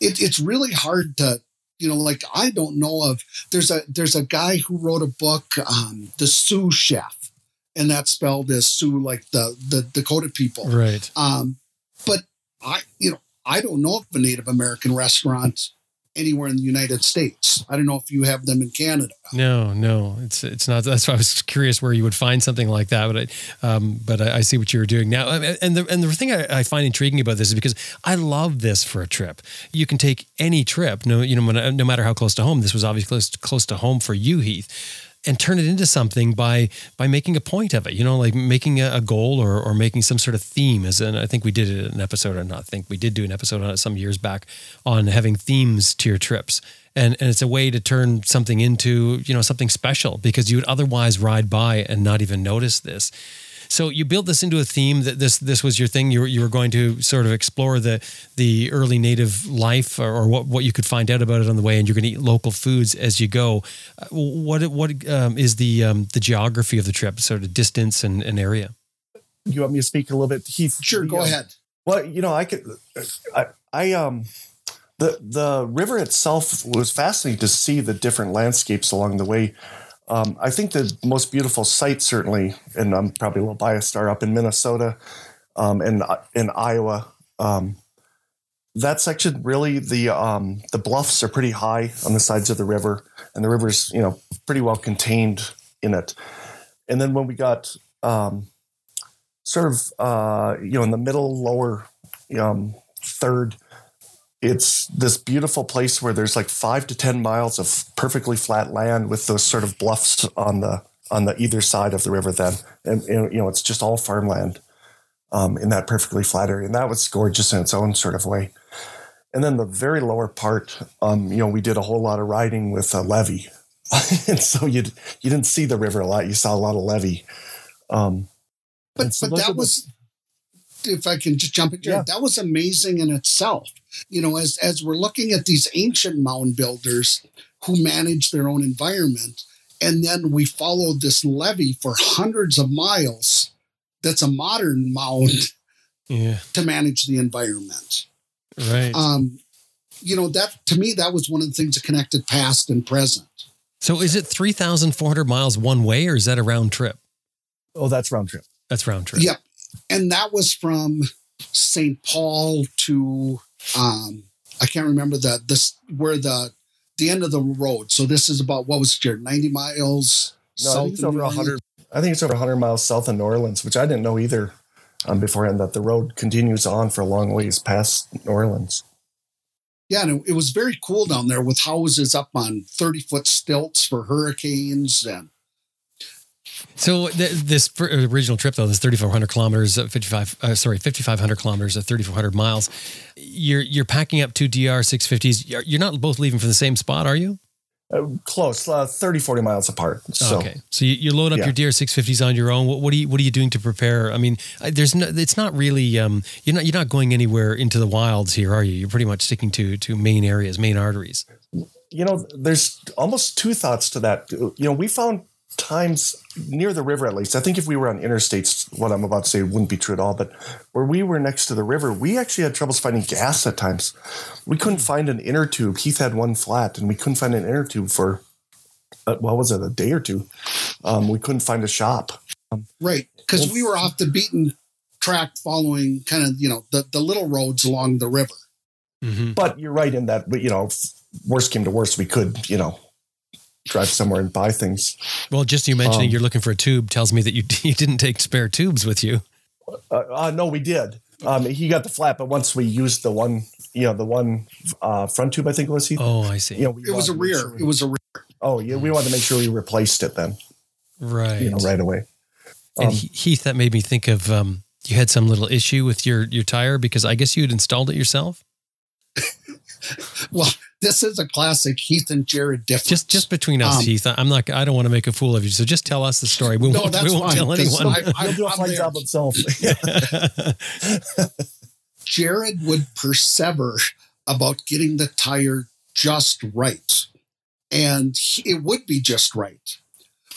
It, it's really hard to, you know, like I don't know of. There's a there's a guy who wrote a book, um, the Sioux Chef, and that's spelled as Sioux, like the the Dakota people, right? Um, but I, you know, I don't know of a Native American restaurant anywhere in the United States. I don't know if you have them in Canada. No, no, it's it's not. That's why I was curious where you would find something like that. But I, um, but I, I, see what you were doing now. And the and the thing I, I, find intriguing about this is because I love this for a trip. You can take any trip, no, you know, no matter how close to home. This was obviously close, close to home for you, Heath and turn it into something by by making a point of it you know like making a, a goal or, or making some sort of theme as i think we did it an episode or not think we did do an episode on it some years back on having themes to your trips. And and it's a way to turn something into you know something special because you would otherwise ride by and not even notice this so you built this into a theme that this this was your thing. You were, you were going to sort of explore the the early native life or, or what, what you could find out about it on the way, and you're going to eat local foods as you go. Uh, what what um, is the um, the geography of the trip, sort of distance and, and area? You want me to speak a little bit, Heath? Sure, go ahead. Well, you know, I could, I, I um, the the river itself was fascinating to see the different landscapes along the way. Um, I think the most beautiful sight, certainly, and I'm probably a little biased, are up in Minnesota um, and in Iowa. Um, that section really the um, the bluffs are pretty high on the sides of the river, and the river's you know pretty well contained in it. And then when we got um, sort of uh, you know in the middle lower um, third, it's this beautiful place where there's like five to ten miles of perfectly flat land with those sort of bluffs on the on the either side of the river. Then and, and you know it's just all farmland um, in that perfectly flat area, and that was gorgeous in its own sort of way. And then the very lower part, um, you know, we did a whole lot of riding with a levee, and so you you didn't see the river a lot. You saw a lot of levee. Um, but so but that was, if I can just jump in, yeah. that was amazing in itself. You know, as as we're looking at these ancient mound builders who manage their own environment, and then we followed this levee for hundreds of miles. That's a modern mound yeah. to manage the environment. Right. Um, you know, that to me, that was one of the things that connected past and present. So is it 3,400 miles one way or is that a round trip? Oh, that's round trip. That's round trip. Yep. And that was from St. Paul to, um, I can't remember the, this, where the, the end of the road. So this is about, what was it, Jared, 90 miles? No, I think it's over 100. I think it's over 100 miles south of New Orleans, which I didn't know either um, beforehand that the road continues on for a long ways past New Orleans. Yeah, and it, it was very cool down there with houses up on 30 foot stilts for hurricanes and so th- this original trip, though, this 3,400 kilometers, 55, uh, sorry, 5,500 kilometers, uh, 3,400 miles. You're you're packing up two DR 650s. You're not both leaving from the same spot, are you? Uh, close, uh, 30, 40 miles apart. So, okay. So you, you load up yeah. your DR 650s on your own. What, what, are you What are you doing to prepare? I mean, there's no. It's not really. Um, you're not. You're not going anywhere into the wilds here, are you? You're pretty much sticking to to main areas, main arteries. You know, there's almost two thoughts to that. You know, we found times near the river at least. I think if we were on interstates what i'm about to say wouldn't be true at all but where we were next to the river we actually had troubles finding gas at times. We couldn't find an inner tube. Heath had one flat and we couldn't find an inner tube for uh, what was it a day or two. Um, we couldn't find a shop. Um, right because we were off the beaten track following kind of you know the, the little roads along the river. Mm-hmm. but you're right in that but you know worst came to worst we could you know drive somewhere and buy things. Well, just you mentioning um, you're looking for a tube tells me that you you didn't take spare tubes with you. Uh, uh, no, we did. Um, he got the flat, but once we used the one, you know, the one uh, front tube, I think it was. He, oh, I see. You know, it was a rear. Sure we, it was a rear. Oh, yeah. We wanted to make sure we replaced it then. Right. You know, right away. Um, and Heath, that made me think of um, you had some little issue with your your tire because I guess you had installed it yourself. well, this is a classic Heath and Jared difference. Just just between us, um, Heath. I'm not. I don't want to make a fool of you. So just tell us the story. We no, won't, we won't fine, tell anyone. I, I, He'll do a fine job himself. Jared would persevere about getting the tire just right, and it would be just right.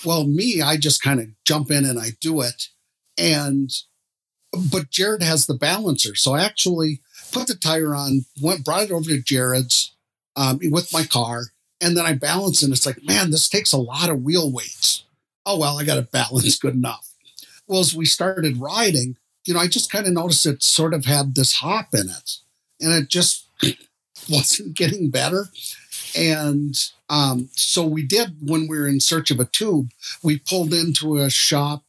Well, me, I just kind of jump in and I do it, and but Jared has the balancer, so I actually put the tire on, went brought it over to Jared's um, with my car, and then I balance, and it's like, man, this takes a lot of wheel weights. Oh well, I got it balanced good enough. Well, as we started riding, you know, I just kind of noticed it sort of had this hop in it, and it just wasn't getting better. And um, so we did when we were in search of a tube. We pulled into a shop.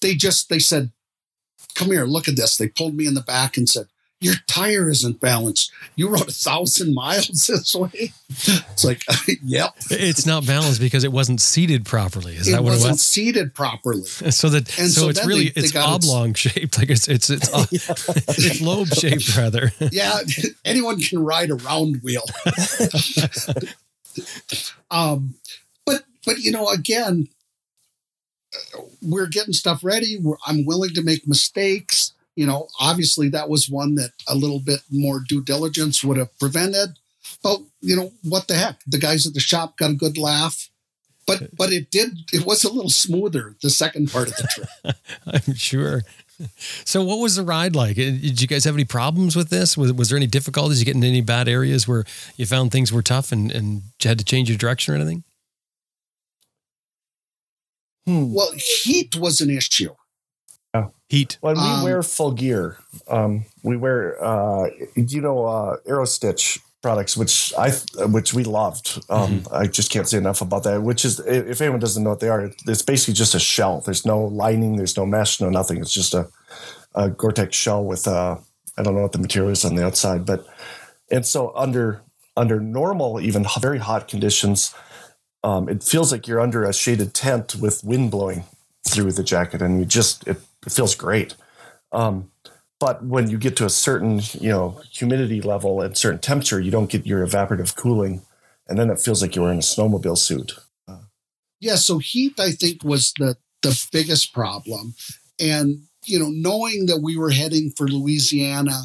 They just they said, "Come here, look at this." They pulled me in the back and said, your tire isn't balanced. You rode a thousand miles this way. It's like, yep. It's not balanced because it wasn't seated properly. Is it that what it wasn't it was? seated properly. So that and so, so it's really they, it's they oblong its, shaped. Like it's it's it's uh, it's lobe shaped rather. yeah, anyone can ride a round wheel. um, but but you know again, we're getting stuff ready. We're, I'm willing to make mistakes you know, obviously that was one that a little bit more due diligence would have prevented. But you know, what the heck? The guys at the shop got a good laugh. But but it did it was a little smoother the second part of the trip. I'm sure. so, what was the ride like? Uh, did you guys have any problems with this? Was, was there any difficulties? You getting any bad areas where you found things were tough and, and you had to change your direction or anything? Hmm. Well, heat was an issue. Oh. Heat. When we um, wear full gear, um, we wear, uh, you know, uh, Aerostitch products, which I which we loved. Um, mm-hmm. I just can't say enough about that. Which is, if anyone doesn't know what they are, it's basically just a shell. There's no lining, there's no mesh, no nothing. It's just a, a Gore-Tex shell with uh, I don't know what the material is on the outside, but and so under under normal, even very hot conditions, um, it feels like you're under a shaded tent with wind blowing through the jacket, and you just it, it feels great. Um, but when you get to a certain you know humidity level and certain temperature you don't get your evaporative cooling and then it feels like you're in a snowmobile suit. Yeah so heat i think was the the biggest problem. And you know knowing that we were heading for louisiana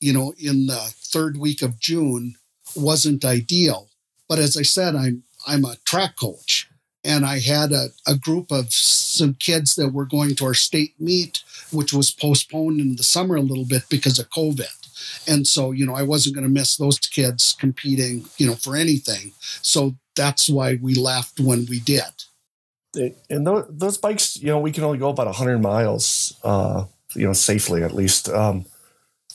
you know in the third week of june wasn't ideal. But as i said i'm i'm a track coach and i had a, a group of some kids that were going to our state meet which was postponed in the summer a little bit because of COVID. And so, you know, I wasn't going to miss those kids competing, you know, for anything. So that's why we left when we did. And those bikes, you know, we can only go about 100 miles, uh, you know, safely at least um,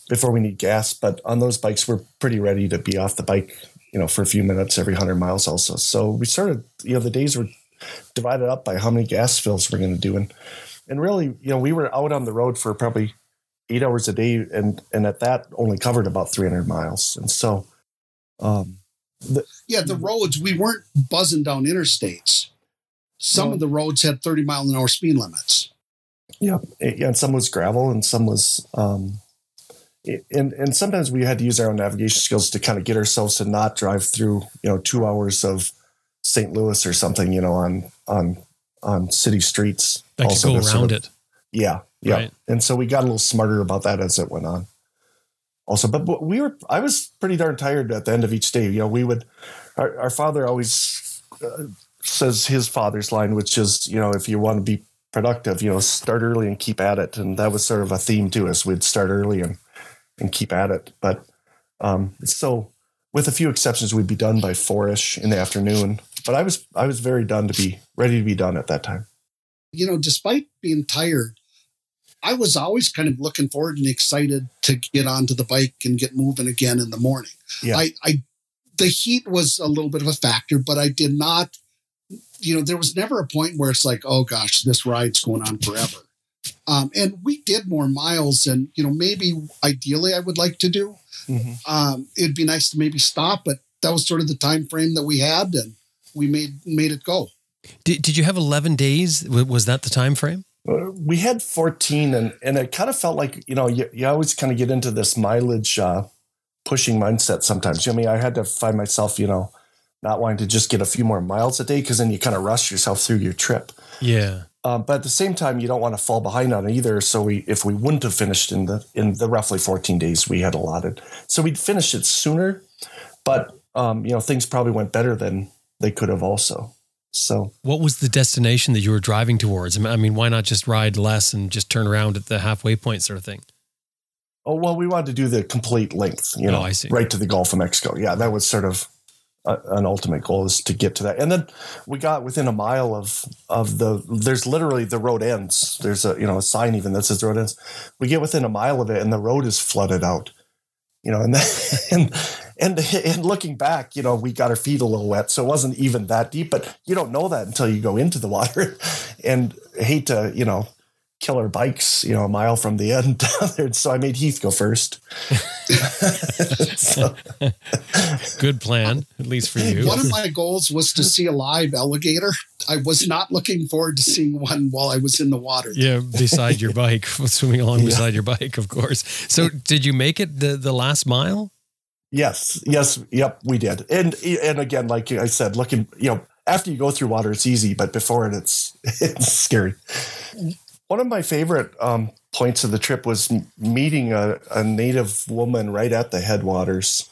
before we need gas. But on those bikes, we're pretty ready to be off the bike, you know, for a few minutes every 100 miles also. So we started, you know, the days were divided up by how many gas fills we're going to do. And and really, you know, we were out on the road for probably eight hours a day, and and at that only covered about 300 miles. And so, um, the, yeah, the roads we weren't buzzing down interstates. Some well, of the roads had 30 mile an hour speed limits. Yeah, yeah, and some was gravel, and some was. Um, and and sometimes we had to use our own navigation skills to kind of get ourselves to not drive through you know two hours of St. Louis or something you know on on on city streets. That also go around sort of, it. Yeah, yeah. Right. And so we got a little smarter about that as it went on. Also, but, we were I was pretty darn tired at the end of each day. You know, we would our, our father always uh, says his father's line, which is you know if you want to be productive, you know, start early and keep at it. And that was sort of a theme to us. We'd start early and and keep at it. But um, so with a few exceptions, we'd be done by four-ish in the afternoon. But I was I was very done to be ready to be done at that time. You know, despite being tired, I was always kind of looking forward and excited to get onto the bike and get moving again in the morning. Yeah. I, I the heat was a little bit of a factor, but I did not, you know, there was never a point where it's like, oh gosh, this ride's going on forever. Um, and we did more miles and, you know, maybe ideally I would like to do. Mm-hmm. Um, it'd be nice to maybe stop, but that was sort of the time frame that we had. And we made made it go. Did, did you have 11 days? Was that the time frame? Uh, we had 14 and, and it kind of felt like, you know, you, you always kind of get into this mileage uh, pushing mindset sometimes. I mean, I had to find myself, you know, not wanting to just get a few more miles a day because then you kind of rush yourself through your trip. Yeah. Um, but at the same time, you don't want to fall behind on it either. So we, if we wouldn't have finished in the in the roughly 14 days we had allotted, so we'd finish it sooner. But um, you know, things probably went better than they could have also. So, what was the destination that you were driving towards? I mean, why not just ride less and just turn around at the halfway point, sort of thing? Oh well, we wanted to do the complete length, you oh, know, right to the Gulf of Mexico. Yeah, that was sort of an ultimate goal is to get to that. And then we got within a mile of of the. There's literally the road ends. There's a you know a sign even that says the road ends. We get within a mile of it, and the road is flooded out. You know, and then, and and and looking back, you know, we got our feet a little wet, so it wasn't even that deep. But you don't know that until you go into the water, and hate to you know kill our bikes, you know, a mile from the end. So I made Heath go first. Good plan, at least for you. One of my goals was to see a live alligator. I was not looking forward to seeing one while I was in the water. Yeah, beside your bike, swimming along yeah. beside your bike, of course. So, did you make it the the last mile? Yes, yes, yep, we did. And and again, like I said, looking, you know, after you go through water, it's easy, but before it, it's it's scary. One of my favorite um, points of the trip was meeting a, a, native woman right at the headwaters.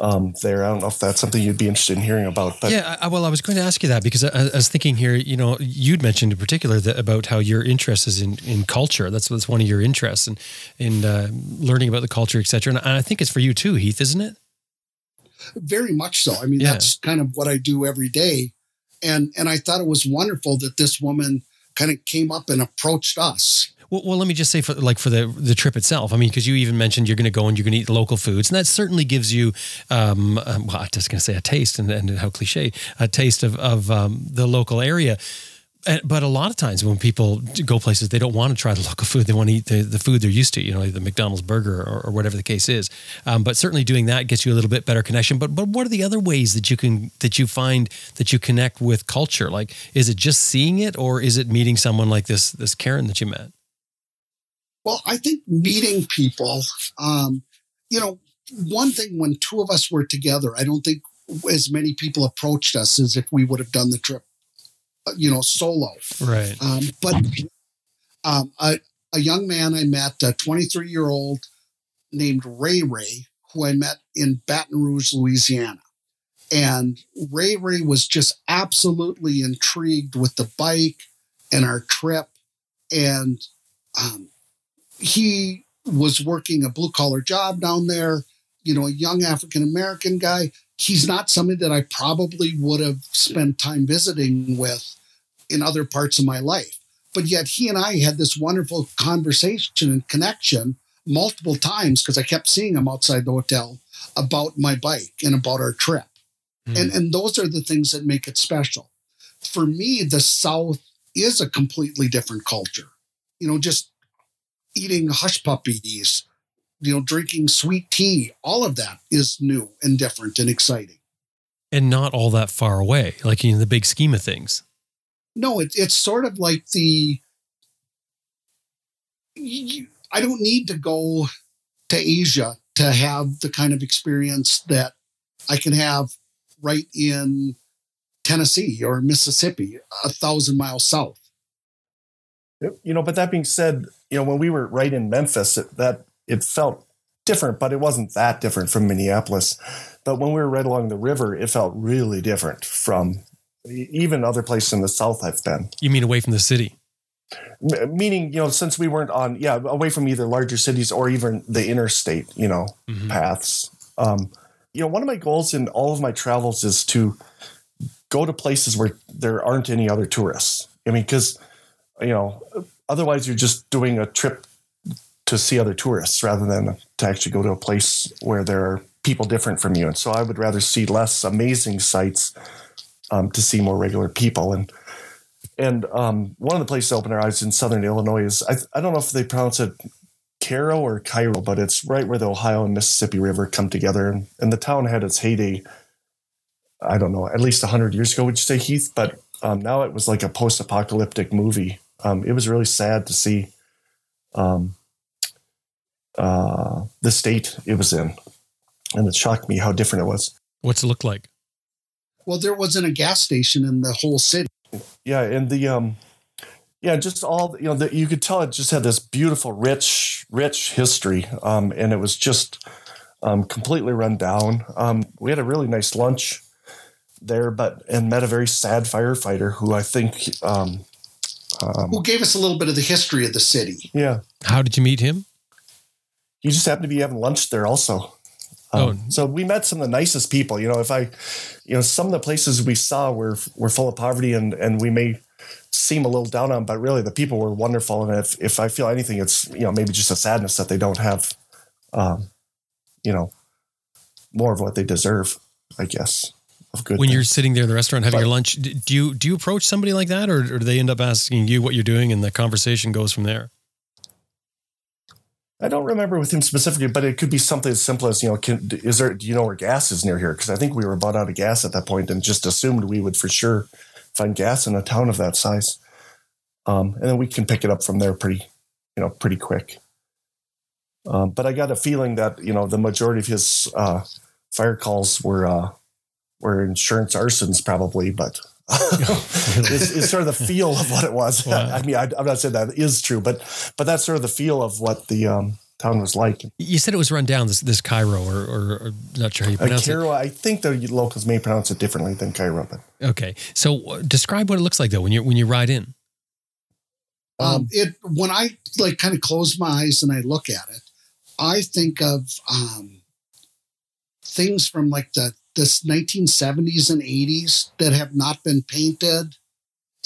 um, there. I don't know if that's something you'd be interested in hearing about. But yeah, I, well, I was going to ask you that because I, I, was thinking here. You know, you'd mentioned in particular that about how your interest is in, in culture. That's that's one of your interests and in, in uh, learning about the culture, etc. And I think it's for you too, Heath, isn't it? Very much so. I mean, yeah. that's kind of what I do every day, and and I thought it was wonderful that this woman kind of came up and approached us well, well, let me just say for like for the the trip itself. I mean, because you even mentioned you're going to go and you're going to eat local foods, and that certainly gives you, um, um well, I'm just going to say a taste, and, and how cliche, a taste of of um, the local area but a lot of times when people go places, they don't want to try the local food. They want to eat the, the food they're used to, you know, the McDonald's burger or, or whatever the case is. Um, but certainly doing that gets you a little bit better connection. But but what are the other ways that you can that you find that you connect with culture? Like, is it just seeing it, or is it meeting someone like this this Karen that you met? Well, I think meeting people, um, you know, one thing when two of us were together, I don't think as many people approached us as if we would have done the trip, you know, solo. Right. Um, but um, a, a young man I met, a 23 year old named Ray Ray, who I met in Baton Rouge, Louisiana. And Ray Ray was just absolutely intrigued with the bike and our trip. And um, he was working a blue collar job down there, you know, a young African American guy. He's not somebody that I probably would have spent time visiting with in other parts of my life. But yet he and I had this wonderful conversation and connection multiple times because I kept seeing him outside the hotel about my bike and about our trip. Mm. And, and those are the things that make it special. For me, the South is a completely different culture. You know, just eating hush puppies, you know, drinking sweet tea, all of that is new and different and exciting. And not all that far away, like in the big scheme of things. No, it, it's sort of like the. You, I don't need to go to Asia to have the kind of experience that I can have right in Tennessee or Mississippi, a thousand miles south. You know, but that being said, you know, when we were right in Memphis, that it felt different, but it wasn't that different from Minneapolis. But when we were right along the river, it felt really different from even other places in the South I've been. You mean away from the city? M- meaning, you know, since we weren't on, yeah, away from either larger cities or even the interstate, you know, mm-hmm. paths. Um, you know, one of my goals in all of my travels is to go to places where there aren't any other tourists. I mean, because you know, otherwise you're just doing a trip to see other tourists rather than to actually go to a place where there are people different from you. And so I would rather see less amazing sights um, to see more regular people. And and um, one of the places to open our eyes in southern Illinois is I, I don't know if they pronounce it Cairo or Cairo, but it's right where the Ohio and Mississippi River come together. And, and the town had its heyday, I don't know, at least 100 years ago, would you say, Heath? But um, now it was like a post apocalyptic movie um, it was really sad to see um, uh, the state it was in, and it shocked me how different it was. What's it look like? Well, there wasn't a gas station in the whole city. Yeah, and the um, yeah, just all you know, the, you could tell it just had this beautiful, rich, rich history, um, and it was just um, completely run down. Um, we had a really nice lunch there, but and met a very sad firefighter who I think um, um, who gave us a little bit of the history of the city. Yeah. How did you meet him? He just happened to be having lunch there also. Um, oh. So we met some of the nicest people. You know, if I, you know, some of the places we saw were were full of poverty, and and we may seem a little down on, but really the people were wonderful. And if if I feel anything, it's you know maybe just a sadness that they don't have, um, you know, more of what they deserve. I guess of good. When things. you're sitting there in the restaurant having but, your lunch, do you do you approach somebody like that, or, or do they end up asking you what you're doing, and the conversation goes from there? I don't remember with him specifically, but it could be something as simple as you know, can, is there? Do you know where gas is near here? Because I think we were about out of gas at that point, and just assumed we would for sure find gas in a town of that size. Um, and then we can pick it up from there pretty, you know, pretty quick. Um, but I got a feeling that you know the majority of his uh, fire calls were uh, were insurance arsons probably, but it's, it's, sort of the feel of what it was. Wow. I mean, I, am not saying that is true, but but that's sort of the feel of what the um, town was like. You said it was run down. This this Cairo, or, or, or not sure how you Uh, pronounce Cairo, I think the locals may pronounce it differently than Cairo, but. Okay, so uh, describe what it looks like though when you when you ride in. Um, it when I like kind of close my eyes and I look at it, I think of um, things from like the this 1970s and 80s that have not been painted.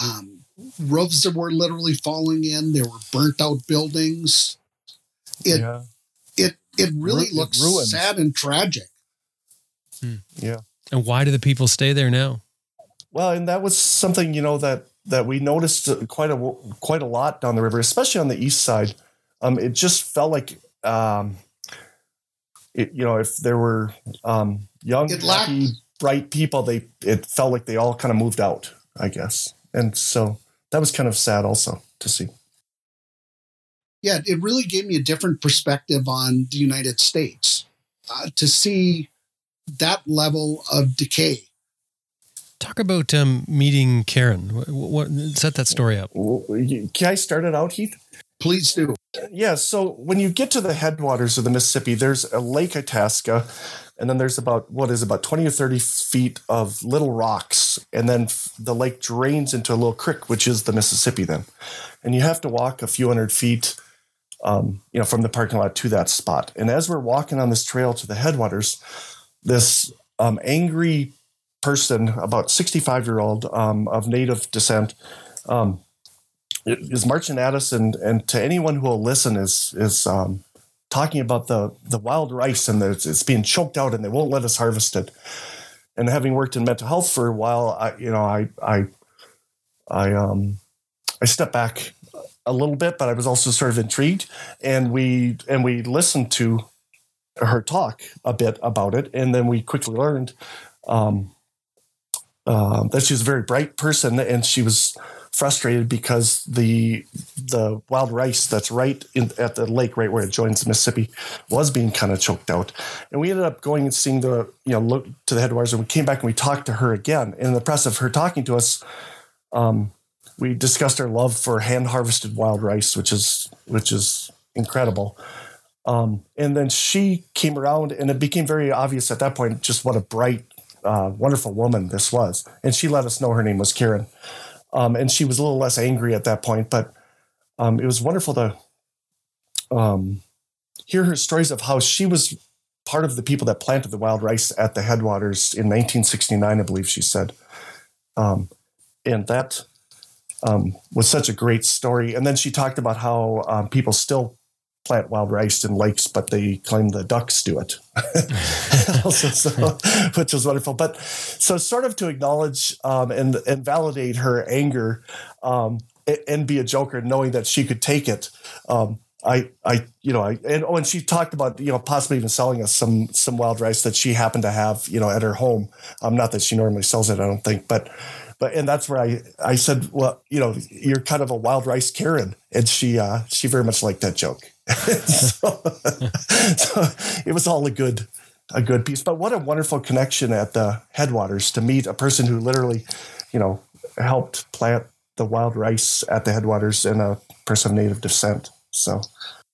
Um, roofs that were literally falling in. There were burnt out buildings. It yeah, it it really Ru- it looks ruins. sad and tragic. yeah. And why do the people stay there now? Well, and that was something you know that that we noticed uh, quite a quite a lot down the river, especially on the east side. Um, it just felt like, um, it, you know, if there were um, young, It happy, bright people, they it felt like they all kind of moved out, I guess, and so that was kind of sad also to see. yeah, it really gave me a different perspective on the United States uh, to see that level of decay. Talk about um, meeting Karen. What, what, set that story up. Can I start it out, Heath? Please do. Yeah, so when you get to the headwaters of the Mississippi, there's a Lake Itasca, and then there's about what is about 20 or 30 feet of little rocks, and then the lake drains into a little creek, which is the Mississippi then. And you have to walk a few hundred feet um, you know, from the parking lot to that spot. And as we're walking on this trail to the headwaters, this um, angry person, about 65 year old um, of native descent, um, is marching at us, and and to anyone who will listen is is um, talking about the the wild rice and that it's, being choked out, and they won't let us harvest it. And having worked in mental health for a while, I you know I I I um I stepped back a little bit, but I was also sort of intrigued, and we and we listened to her talk a bit about it, and then we quickly learned um, uh, that she was a very bright person, and she was frustrated because the the wild rice that's right in, at the lake, right where it joins the Mississippi, was being kind of choked out. And we ended up going and seeing the you know look to the headwaters, and we came back and we talked to her again. And in the press of her talking to us, um, we discussed our love for hand harvested wild rice, which is which is incredible. Um, and then she came around, and it became very obvious at that point just what a bright, uh, wonderful woman this was. And she let us know her name was Karen. Um, and she was a little less angry at that point, but um, it was wonderful to um, hear her stories of how she was part of the people that planted the wild rice at the headwaters in 1969, I believe she said. Um, and that um, was such a great story. And then she talked about how um, people still plant wild rice in lakes, but they claim the ducks do it, so, which was wonderful. But so, sort of to acknowledge um, and and validate her anger, um, and, and be a joker, knowing that she could take it. Um, I, I, you know, I, and oh, and she talked about, you know, possibly even selling us some, some wild rice that she happened to have, you know, at her home. Um, not that she normally sells it, I don't think, but, but, and that's where I, I said, well, you know, you're kind of a wild rice Karen, and she, uh, she very much liked that joke. so, so it was all a good, a good piece. But what a wonderful connection at the headwaters to meet a person who literally, you know, helped plant the wild rice at the headwaters and a person of native descent. So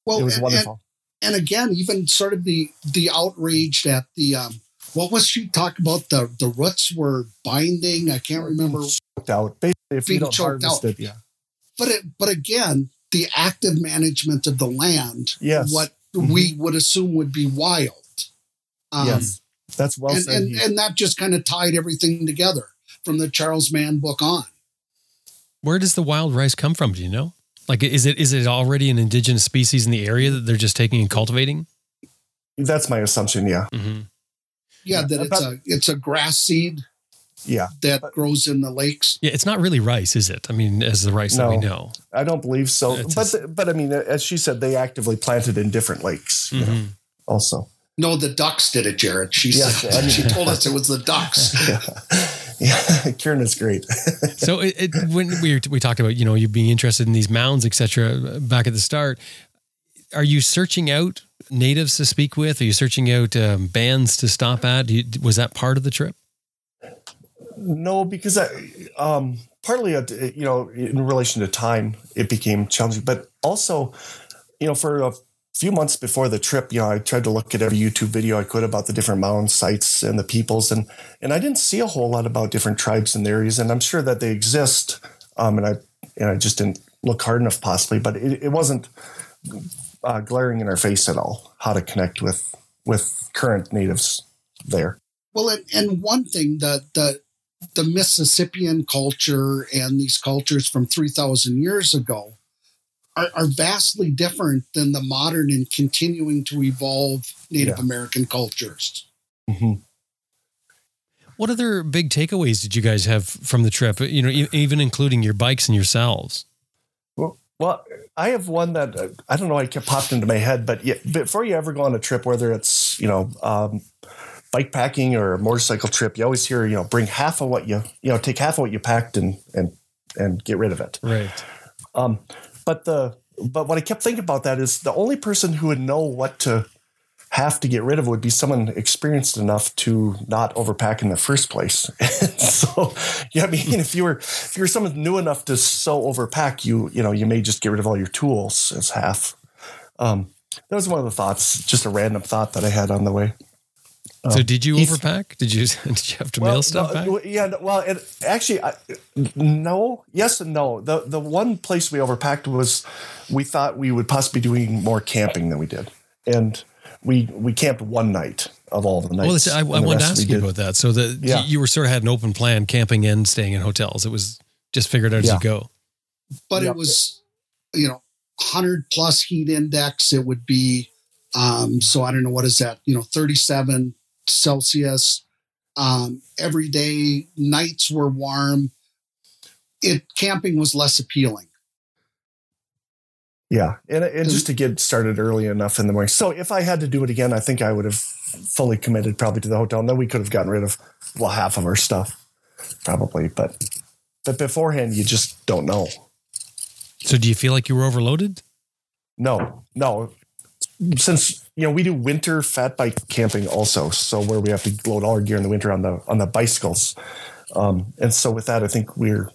Well, it was and- wonderful. and again, even sort of the the outrage that the um, what was she talking about? The the roots were binding. I can't remember, choked out. Basically, if you don't harvest out. it, yeah. but it, but again, the active management of the land, Yes. what Mhm. we would assume would be wild. Um, yes. That's well and, said. and, and that just kind of tied everything together from the Charles Mann book on. Where does the wild rice come from? Do you know? Like, is it is it already an indigenous species in the area that they're just taking and cultivating? That's my assumption. Yeah. Mm-hmm. Yeah, Yeah, that it's a it's a grass seed Yeah. that But- grows in the lakes. Yeah, it's not really rice, is it? I mean, as the rice that we No. know. I don't believe so. It's but just- but I mean, as she said, they actively planted in different lakes. you know, Mhm. also. No, the ducks did it, Jared. She Yeah, said I mean- she told us it was the ducks. yeah. yeah. Karen is great. so it, it, when we we talked about you know you being interested in these mounds etc back at the start are you searching out natives to speak with are you searching out um, bands to stop at you, was that part of the trip No, because I, um, partly, uh, you know, in relation to time, it became challenging, but also, you know, for a few months before the trip, you know, I tried to look at every YouTube video I could about the different mound sites and the peoples, and and I didn't see a whole lot about different tribes and areas, and I'm sure that they exist. Um, and I and I just didn't look hard enough, possibly, but it, it wasn't uh, glaring in our face at all how to connect with with current natives there. Well, and, and one thing that the the Mississippian culture and these cultures from three thousand years ago are, are, vastly different than the modern and continuing to evolve Native yeah. American cultures. Mm-hmm. What other big takeaways did you guys have from the trip? You know, even including your bikes and yourselves. Well, well, I have one that uh, I don't know. I kept popped into my head, but yeah, before you ever go on a trip, whether it's you know um, bike packing or a motorcycle trip, you always hear you know bring half of what you you know take half of what you packed and and and get rid of it. Right. Um, but the but what I kept thinking about that is the only person who would know what to have to get rid of would be someone experienced enough to not overpack in the first place. so, yeah, I mean, if you were if you were someone new enough to so overpack, you you know you may just get rid of all your tools as half. Um, that was one of the thoughts, just a random thought that I had on the way. Um, so did you overpack? Did you did you have to well, mail stuff no, back? Yeah, well, it, actually, I, no, yes and no. The the one place we overpacked was we thought we would possibly be doing more camping than we did, and we we camped one night of all the nights. Well, I, I wanted to ask you about that. So the yeah. you were sort of had an open plan, camping and staying in hotels. It was just figured out yeah. as you go. But it was, you know, hundred plus heat index. It would be, um, so I don't know what is that. You know, thirty seven Celsius. Um, every day, nights were warm. It camping was less appealing. Yeah, and, and just to get started early enough in the morning. So if I had to do it again, I think I would have fully committed probably to the hotel, and then we could have gotten rid of well half of our stuff, probably. But but beforehand, you just don't know. So do you feel like you were overloaded? No, no. Since you know we do winter fat bike camping also, so where we have to load all our gear in the winter on the on the bicycles, um, and so with that, I think we're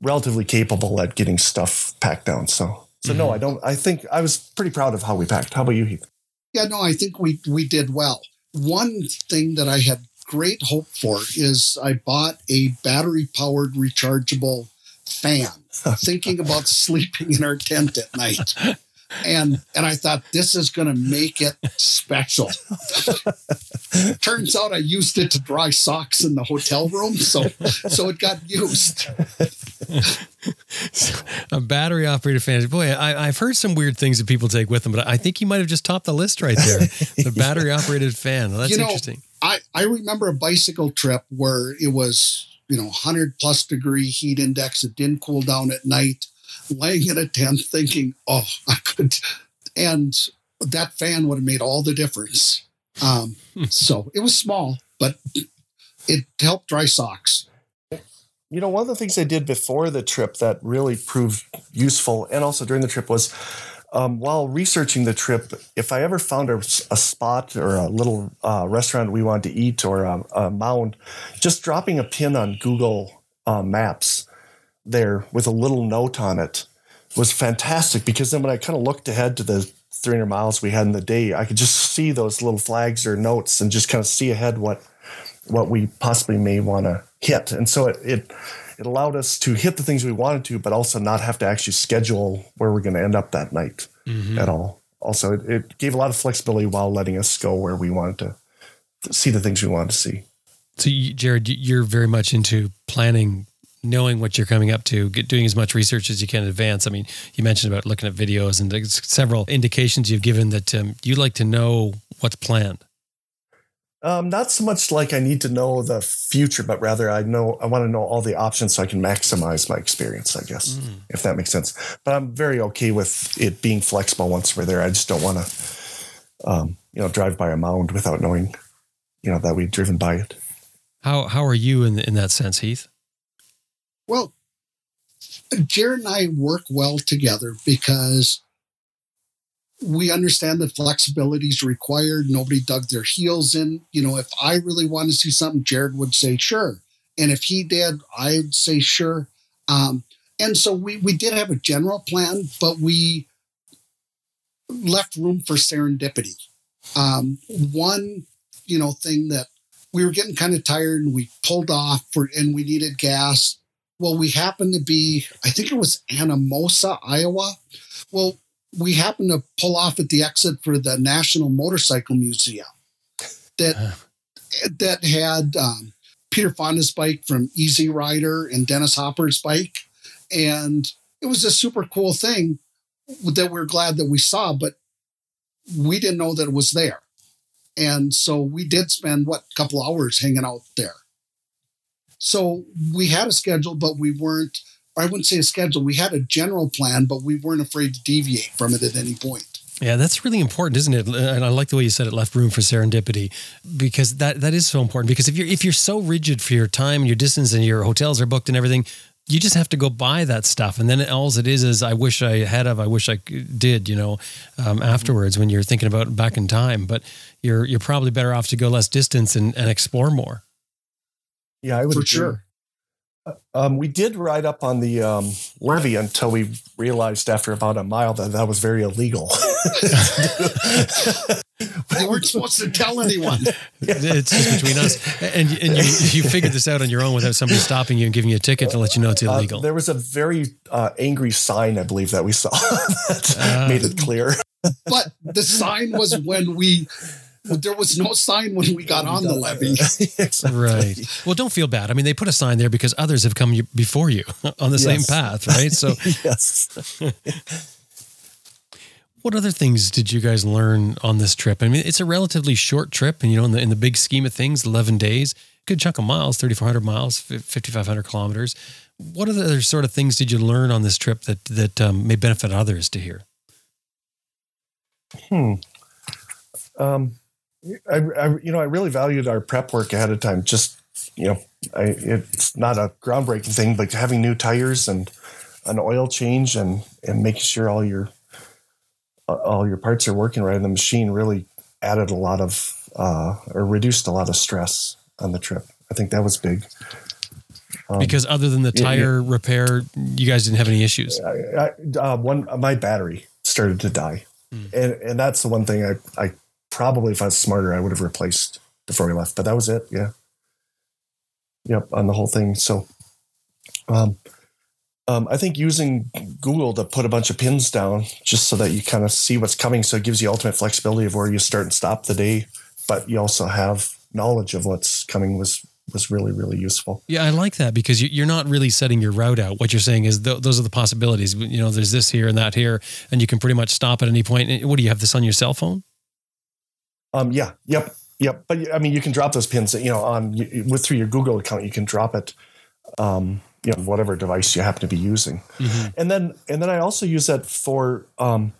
relatively capable at getting stuff packed down. So so mm-hmm. no, I don't. I think I was pretty proud of how we packed. How about you, Heath? Yeah, no, I think we we did well. One thing that I had great hope for is I bought a battery powered rechargeable fan, thinking about sleeping in our tent at night and and I thought this is going to make it special. Turns out I used it to dry socks in the hotel room, so so it got used. a battery operated fan. Boy, I, have heard some weird things that people take with them, but I think you might have just topped the list right there. The battery operated fan. Well, that's you know, interesting. I I remember a bicycle trip where it was you know 100 plus degree heat index. It didn't cool down at night laying in a tent thinking, oh, I could. And that fan would have made all the difference. Um, hmm. so it was small, but it helped dry socks. You know, one of the things I did before the trip that really proved useful and also during the trip was um, while researching the trip, if I ever found a, a spot or a little uh, restaurant we wanted to eat or a, a, mound, just dropping a pin on Google uh, Maps there with a little note on it was fantastic because then when I kind of looked ahead to the 300 miles we had in the day, I could just see those little flags or notes and just kind of see ahead what what we possibly may want to hit. And so it, it it allowed us to hit the things we wanted to, but also not have to actually schedule where we're going to end up that night mm-hmm. at all. Also, it, it, gave a lot of flexibility while letting us go where we wanted to, to see the things we wanted to see. So, Jared, you're very much into planning knowing what you're coming up to, get, doing as much research as you can in advance. I mean, you mentioned about looking at videos and there's several indications you've given that um, you like to know what's planned. Um, not so much like I need to know the future, but rather I know I want to know all the options so I can maximize my experience. I guess mm. if that makes sense. But I'm very okay with it being flexible once we're there. I just don't want to, um, you know, drive by a mound without knowing, you know, that we've driven by it. How how are you in in that sense, Heath? Well, Jared and I work well together because we understand that flexibility is required. Nobody dug their heels in. You know, if I really want to see something, Jared would say, sure. And if he did, I'd say, sure. Um, and so we, we did have a general plan, but we left room for serendipity. Um, one, you know, thing that we were getting kind of tired and we pulled off for, and we needed gas. Well, we happened to be, I think it was Anamosa, Iowa. Well, we happened to pull off at the exit for the National Motorcycle Museum that that had um, Peter Fonda's bike from Easy Rider and Dennis Hopper's bike, and it was a super cool thing that we're glad that we saw, but we didn't know that it was there, and so we did spend what couple hours hanging out there. So we had a schedule, but we weren't I wouldn't say a schedule. We had a general plan, but we weren't afraid to deviate from it at any point. Yeah, that's really important, isn't it? And I like the way you said it left room for serendipity because that that is so important because if you're if you're so rigid for your time and your distance and your hotels are booked and everything, you just have to go buy that stuff and then all it is is I wish I had of I wish I did, you know, um, afterwards when you're thinking about back in time, but you're you're probably better off to go less distance and, and explore more. Yeah, I would For agree. sure. Um, we did ride up on the um, levee until we realized after about a mile that that was very illegal. we weren't supposed to tell anyone. It's just between us, and and you you figured this out on your own without somebody stopping you and giving you a ticket to let you know it's Uh, illegal. there was a very uh, angry sign, I believe, that we saw that Ah. made it clear. But the sign was when we, there was no sign when we got on the levee. Right. Well, don't feel bad. I mean, they put a sign there because others have come before you on the same path, right? So, yes. what other things did you guys learn on this trip? I mean, it's a relatively short trip, and you know, in the in the big scheme of things, eleven days, good chunk of miles, thirty four hundred miles, fifty five hundred kilometers. What other sort of things did you learn on this trip that that um, may benefit others to hear? Hmm. Um, I, I, you know, I really valued our prep work ahead of time. Just, you know, I, it's not a groundbreaking thing, but having new tires and an oil change and and making sure all your all your parts are working right in the machine really added a lot of uh, or reduced a lot of stress on the trip. I think that was big. Um, Because other than the yeah, yeah. tire repair, you guys didn't have any issues. I, I, uh, one my battery started to die, Hmm. and and that's the one thing I I probably if I was smarter I would have replaced before we left, but that was it. Yeah. Yep, on the whole thing. So, um, um, I think using Google to put a bunch of pins down just so that you kind of see what's coming, so it gives you ultimate flexibility of where you start and stop the day, but you also have knowledge of what's coming was was really really useful. Yeah, I like that because you- you're not really setting your route out. What you're saying is th- those are the possibilities. You know, there's this here and that here, and you can pretty much stop at any point. What do you have this on your cell phone? Um, yeah, yep, yep. But I mean, you can drop those pins, you know, on with through your Google account. You can drop it, um, you know, whatever device you happen to be using, and then and then I also use that for um,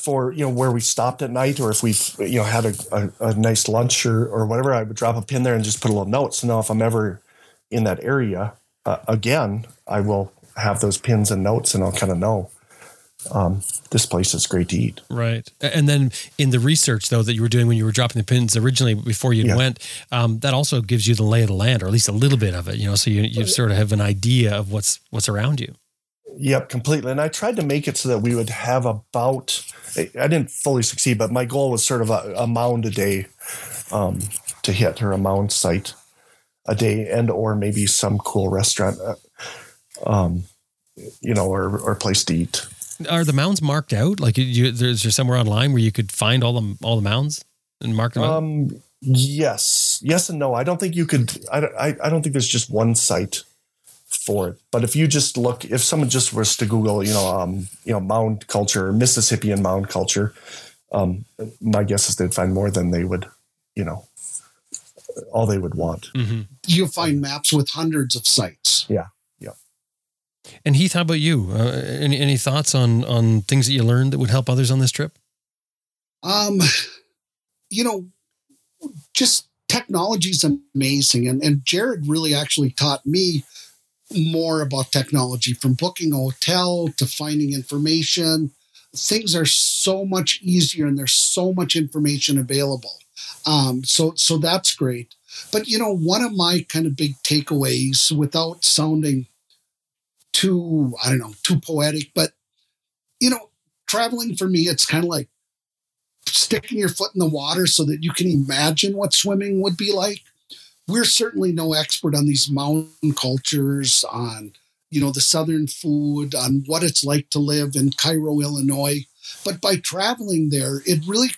for you know where we stopped at night, or if we you know had a, a, a nice lunch or or whatever. I would drop a pin there and just put a little note. So now if I'm ever in that area uh, again, I will have those pins and notes, and I'll kind of know. Um, this place is great to eat. Right. And then in the research though that you were doing when you were dropping the pins originally before you Yeah. went, um, that also gives you the lay of the land, or at least a little bit of it. You know, so you you sort of have an idea of what's what's around you. Yep, completely. And I tried to make it so that we would have about, I didn't fully succeed, but my goal was sort of a, a mound a day um, to hit or a mound site a day and or maybe some cool restaurant, uh, um, you know, or, or place to eat. Are the mounds marked out? Like, you, there's there somewhere online where you could find all the all the mounds and mark them out? Um, yes, yes and no. I don't think you could, I, don't- I, I don't think there's just one site for it. But if you just look, if someone just was to Google, you know, um, you know, mound culture, Mississippian mound culture, um, my guess is they'd find more than they would, you know, all they would want. hmm You find maps with hundreds of sites. And Heath, how about you? Uh, any any thoughts on on things that you learned that would help others on this trip? Um, you know, just technology is amazing. And, and Jared really actually taught me more about technology from booking a hotel to finding information. Things are so much easier and there's so much information available. Um, so, so that's great. But, you know, one of my kind of big takeaways without sounding too, I don't know, too poetic, but, you know, traveling for me, it's kind of like sticking your foot in the water so that you can imagine what swimming would be like. We're certainly no expert on these mound cultures, on you know the southern food, on what it's like to live in Cairo, Illinois. But by traveling there, it really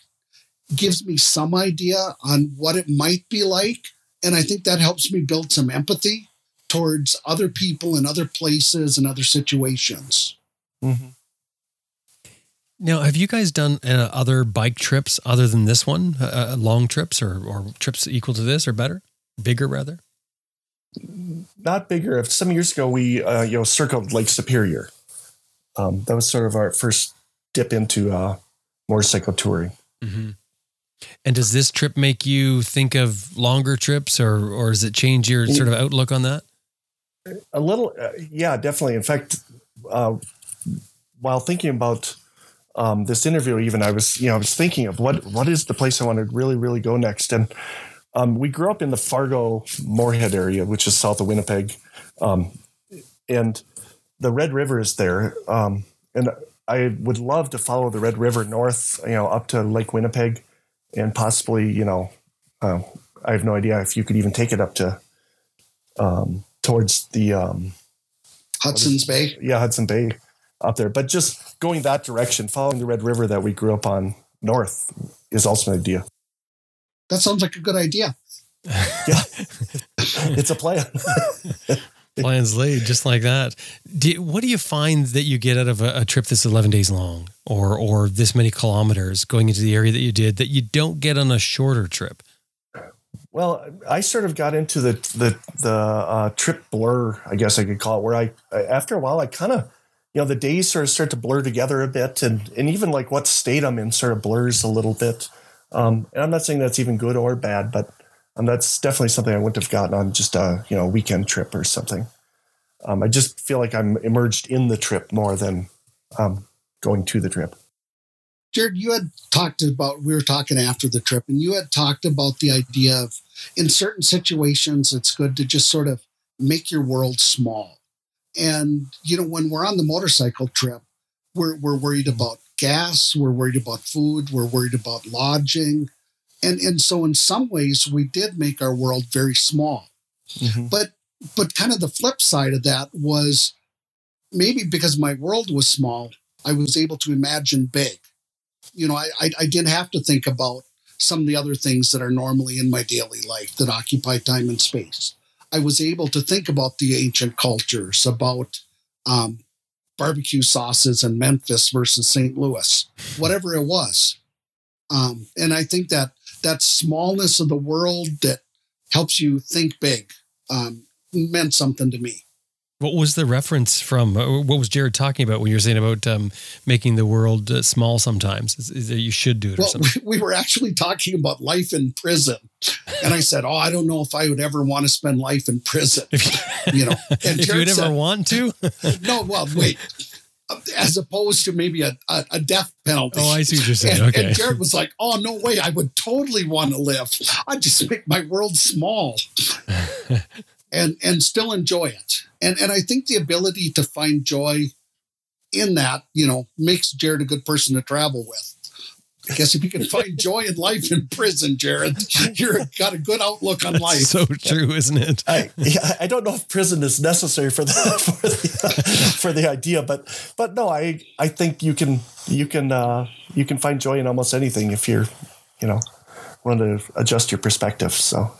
gives me some idea on what it might be like. And I think that helps me build some empathy towards other people and other places and other situations. Mm-hmm. Now, have you guys done uh, other bike trips other than this one? Uh, uh, long trips or, or trips equal to this or better? Bigger, rather? Not bigger. Some years ago, we uh, you know circled Lake Superior. Um, that was sort of our first dip into uh, motorcycle touring. Mm-hmm. And does this trip make you think of longer trips, or or does it change your sort of outlook on that? A little, uh, yeah, definitely. In fact, uh, while thinking about um, this interview, even I was, you know, I was thinking of what what is the place I want to really, really go next. And um, we grew up in the Fargo Moorhead area, which is south of Winnipeg, um, and the Red River is there. Um, and I would love to follow the Red River north, you know, up to Lake Winnipeg, and possibly, you know, uh, I have no idea if you could even take it up to um, towards the um, Hudson's Bay. Yeah, Hudson Bay up there. But just going that direction, following the Red River that we grew up on north is also an idea. That sounds like a good idea. yeah, it's a plan. Plans laid, just like that. Do, what do you find that you get out of a, a, trip that's 11 days long or, or this many kilometers going into the area that you did that you don't get on a shorter trip? Well, I sort of got into the the the uh, trip blur, I guess I could call it, where I after a while I kind of you know the days sort of start to blur together a bit and and even like what state i'm in sort of blurs a little bit. Um, and i'm not saying that's even good or bad but um, that's definitely something i wouldn't have gotten on just a you know weekend trip or something. Um, i just feel like i'm immersed in the trip more than um, going to the trip jared you had talked about we were talking after the trip and you had talked about the idea of in certain situations it's good to just sort of make your world small and, you know, when we're on the motorcycle trip, we're, we're worried about gas, we're worried about food, we're worried about lodging. And, and so in some ways we did make our world very small. Mm-hmm. But but kind of the flip side of that was maybe because my world was small, I was able to imagine big. You know, I, I, I didn't have to think about some of the other things that are normally in my daily life that occupy time and space. I was able to think about the ancient cultures, about um, barbecue sauces in Memphis versus St. Louis, whatever it was. Um, and I think that that smallness of the world that helps you think big um, meant something to me. What was the reference from? Uh, what was Jared talking about when you were saying about um, making the world uh, small sometimes? Is, is, that you should do it well, We, we were actually talking about life in prison. And I said, Oh, I don't know if I would ever want to spend life in prison. you know, and if Jared you would ever want to? no, well, wait. As opposed to maybe a, a, a, death penalty. Oh, I see what you're saying. And, okay. And Jared was like, Oh, no way. I would totally want to live. I'd just make my world small and, and still enjoy it and and I think the ability to find joy in that, you know, makes Jared a good person to travel with. I guess if you can find joy in life in prison, Jared, you're got a good outlook on life. so true, isn't it? I, I don't know if prison is necessary for the for the, for the idea, but but no, I I think you can you can uh, you can find joy in almost anything if you're you know willing to adjust your perspective. So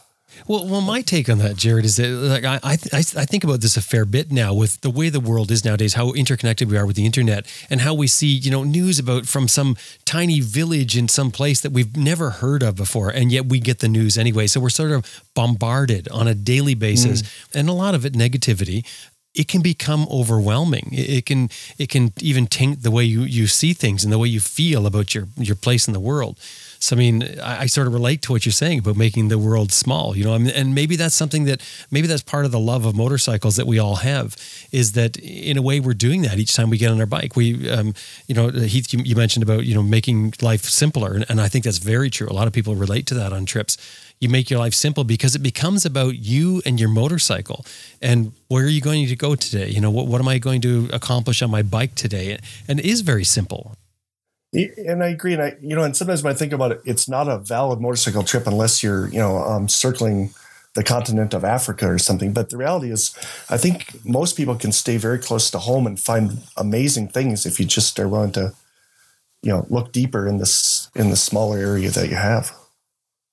well, well, my take on that, Jared, is that like I, I, I think about this a fair bit now with the way the world is nowadays, how interconnected we are with the internet, and how we see you know news about from some tiny village in some place that we've never heard of before, and yet we get the news anyway. So we're sort of bombarded on a daily basis, mm. and a lot of it negativity it can become overwhelming. It can it can even taint the way you, you see things and the way you feel about your your place in the world. So I mean, I, I, sort of relate to what you're saying about making the world small. You know, and maybe that's something that maybe that's part of the love of motorcycles that we all have. Is that in a way we're doing that each time we get on our bike. We, um, you know, Heath, you, you, mentioned about you know making life simpler, and, and I think that's very true. A lot of people relate to that on trips you make your life simple because it becomes about you and your motorcycle and where are you going to go today you know what, what am i going to accomplish on my bike today and it is very simple And I agree. And I, you know, and sometimes when I think about it, it's not a valid motorcycle trip unless you're, you know, um, circling the continent of Africa or something. But the reality is, I think most people can stay very close to home and find amazing things if you just are willing to, you know, look deeper in this in the smaller area that you have.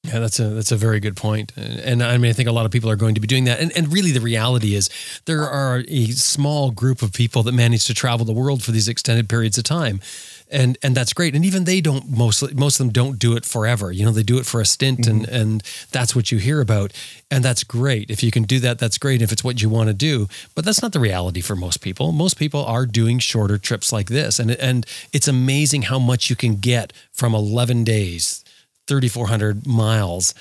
Yeah, that's a that's a very good. And, and, I mean I think a lot of people are going to be doing that. And and really the reality is there are a small group of people that manage to travel the world for these extended periods of time and and that's great. And even they don't mostly most of them don't do it forever. You know, they do it for a stint, mm-hmm. and and that's what you hear about, and that's great. If you can do that, that's great. If it's what you want to do, but that's not the reality for most people. Most people are doing shorter trips like this, and and it's amazing how much you can get from eleven days, thirty four hundred miles.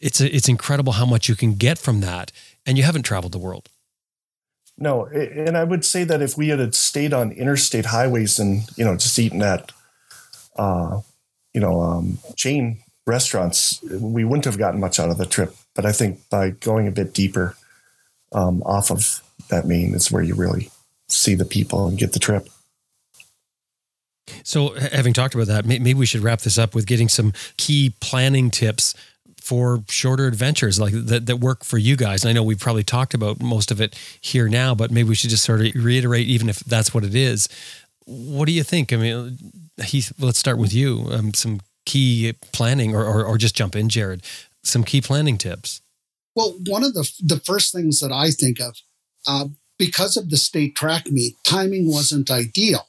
It's a, it's incredible how much you can get from that, and you haven't traveled the world. No, and I would say that if we had stayed on interstate highways and you know just eaten at, uh, you know, um, chain restaurants, we wouldn't have gotten much out of the trip. But I think by going a bit deeper um, off of that main is where you really see the people and get the trip. So, having talked about that, maybe we should wrap this up with getting some key planning tips for shorter adventures like that, that work for you guys. And I know we've probably talked about most of it here now, but maybe we should just sort of reiterate, even if that's what it is. What do you think? I mean, Heath, let's start with you. Um, some key planning, or, or, or just jump in, Jared. Some key planning tips. Well, one of the the first things that I think of, uh, because of the state track meet, timing wasn't ideal,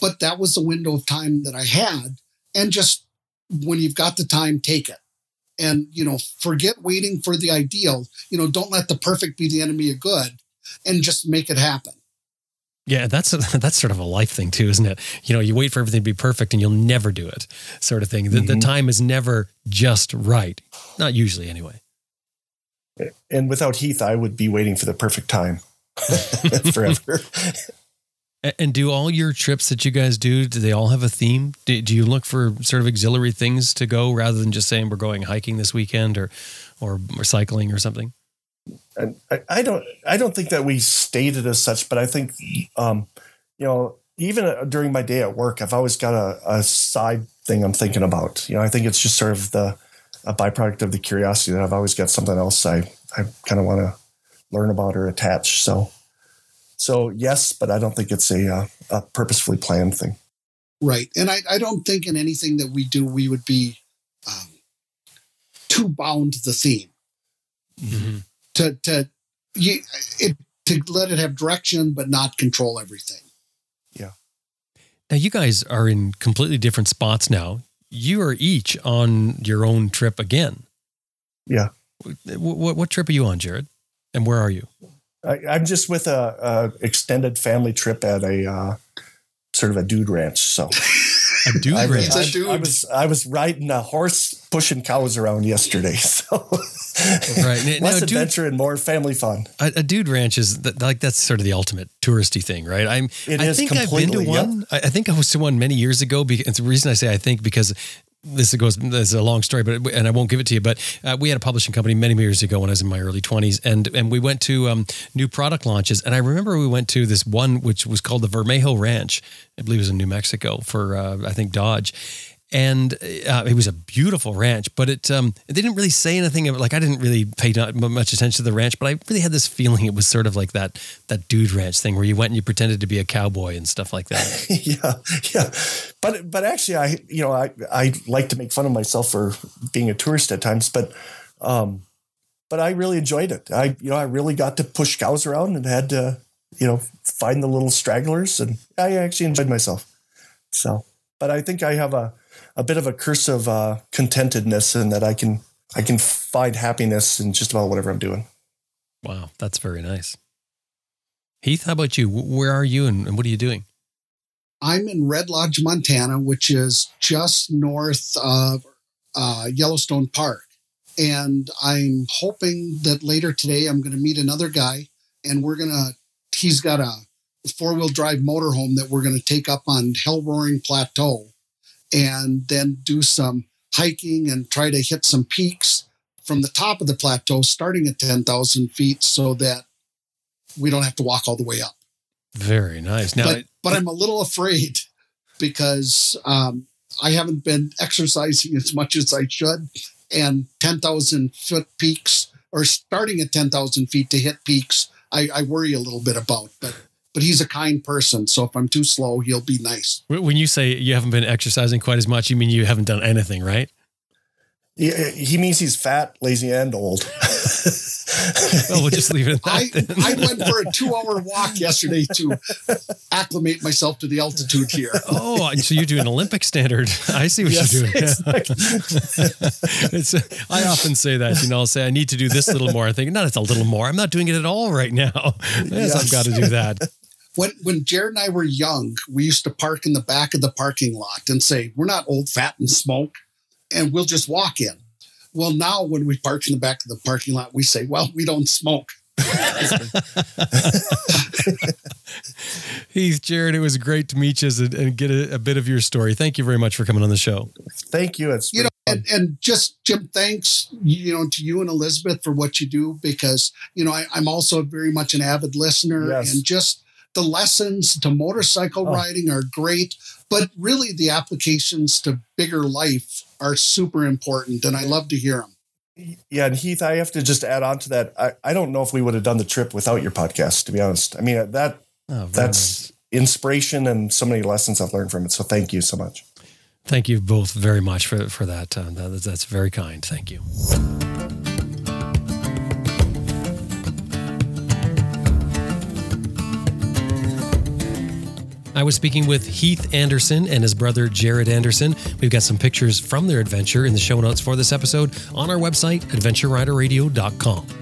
but that was the window of time that I had, and just when you've got the time, take it and you know forget waiting for the ideal. You know don't let the perfect be the enemy of good and just make it happen. Yeah that's a, that's sort of a life thing too isn't it? You know you wait for everything to be perfect and you'll never do it sort of thing. The, mm-hmm. the time is never just right. Not usually anyway. And without heath i would be waiting for the perfect time. Forever and do all your trips that you guys do, do they all have a theme? Do, do, you look for sort of auxiliary things to go rather than just saying we're going hiking this weekend or, or, or cycling or something? And I, I, don't, I don't think that we stated as such, but I think, um, you know, even uh, during my day at work, I've always got a, a side thing I'm thinking about. You know, I think it's just sort of the, a byproduct of the curiosity that I've always got something else I, I kind of want to learn about or attach. So, so yes, but I don't think it's a, uh, a purposefully planned thing. Right, and I, I don't think in anything that we do we would be um, too bound to the theme. Mm-hmm. To to you, it, to let it have direction, but not control everything. Yeah. Now you guys are in completely different spots now. You are each on your own trip again. Yeah. What, what, what trip are you on, Jared? And where are you? I, am just with a, a, extended family trip at a uh, sort of a dude ranch. So a dude I, ranch. I, dude. I, was I was riding a horse pushing cows around yesterday. So right, now, less dude, adventure and more family fun. A, a dude ranch is like that's sort of the ultimate touristy thing, right? I'm. It I think I've been to one. Yep. I, I think I was to one many years ago. Because the reason I say I think because this goes this is a long story but and I won't give it to you but uh, we had a publishing company many years ago when I was in my early 20s and and we went to um, new product launches. And I remember we went to this one which was called the Vermejo Ranch. I believe it was in New Mexico for uh, I think Dodge and uh, it was a beautiful ranch. But it, um, they didn't really say anything. Of, like I didn't really pay much attention to the ranch, but I really had this feeling it was sort of like that that dude ranch thing where you went and you pretended to be a cowboy and stuff like that. yeah, yeah. But but actually, I you know I I like to make fun of myself for being a tourist at times, but. Um, but I really enjoyed it. I, you know, I really got to push cows around and had to, you know, find the little stragglers, and I actually enjoyed myself. So, but I think I have a, a bit of a curse of uh, contentedness and that I can I can find happiness in just about whatever I'm doing. Wow, that's very nice. Heath, how about you? Where are you and, what are you doing? I'm in Red Lodge, Montana, which is just north of uh, Yellowstone Park. And I'm hoping that later today I'm going to meet another guy and we're going to, he's got a four wheel drive motorhome that we're going to take up on Hell Roaring Plateau and then do some hiking and try to hit some peaks from the top of the plateau, starting at 10,000 feet, so that we don't have to walk all the way up. Very nice. Now, but, but I'm a little afraid because um, I haven't been exercising as much as I should. And 10,000 foot peaks or starting at 10,000 feet to hit peaks, I, I worry a little bit about. But but he's a kind person. So if I'm too slow, he'll be nice. When you say you haven't been exercising quite as much, you mean you haven't done anything, right? Yeah, he means he's fat, lazy, and old. well, we'll just leave it at that. I, I went for a two hour walk yesterday to acclimate myself to the altitude here. Oh, so you're doing Olympic standard. I see what yes, you're doing. Exactly. it's, I often say that, you know, I'll say I need to do this a little more. I think, no, it's a little more. I'm not doing it at all right now. Yes, yes. I've got to do that. When, when Jared and I were young, we used to park in the back of the parking lot and say, We're not old, fat, and smoke and we'll just walk in. Well, now when we park in the back of the parking lot, we say, well, we don't smoke. Heath, Jared, it was great to meet you and, and get a, a, bit of your story. Thank you very much for coming on the show. Thank you. It's you know, and, and, just Jim, thanks you know to you and Elizabeth for what you do because you know I, am also very much an avid listener yes. and just the lessons to motorcycle oh. riding are great, but really the applications to bigger life are super important, and I love to hear them. Yeah, and Heath, I have to just add on to that. I, I don't know if we would have done the trip without your podcast, to be honest. I mean, that oh, that's nice. inspiration and so many lessons I've learned from it. So thank you so much. Thank you both very much for for that. Uh, that that's very kind. Thank you. I was speaking with Heath Anderson and his brother Jared Andersson. We've got some pictures from their adventure in the show notes for this episode on our website, adventureriderradio.com.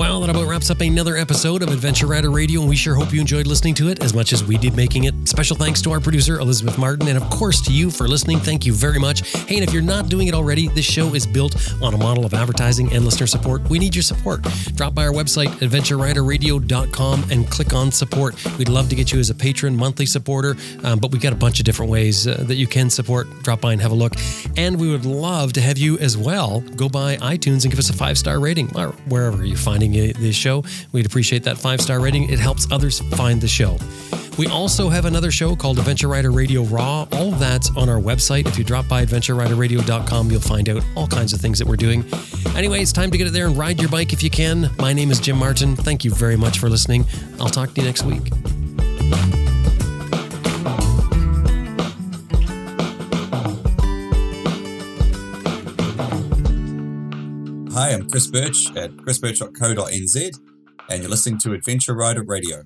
Well, that about wraps up another episode of Adventure Rider Radio, and we sure hope you enjoyed listening to it as much as we did making it. Special thanks to our producer, Elizabeth Martin, and of course to you for listening. Thank you very much. Hey, and if you're not doing it already, this show is built on a model of advertising and listener support. We need your support. Drop by our website, adventureriderradio.com, and click on support. We'd love to get you as a patron, monthly supporter, um, but we've got a bunch of different ways uh, that you can support. Drop by and have a look. And we would love to have you as well go by iTunes and give us a five star rating or wherever you're finding the show. We'd appreciate that five star rating. It helps others find the show. We also have another show called Adventure Rider Radio Raw. All that's on our website. If you drop by adventureriderradio.com, you'll find out all kinds of things that we're doing. Anyway, it's time to get it there and ride your bike if you can. My name is Jim Martin. Thank you very much for listening. I'll talk to you next week. Hi, I'm Chris Birch at chrisbirch.co.nz, and you're listening to Adventure Rider Radio.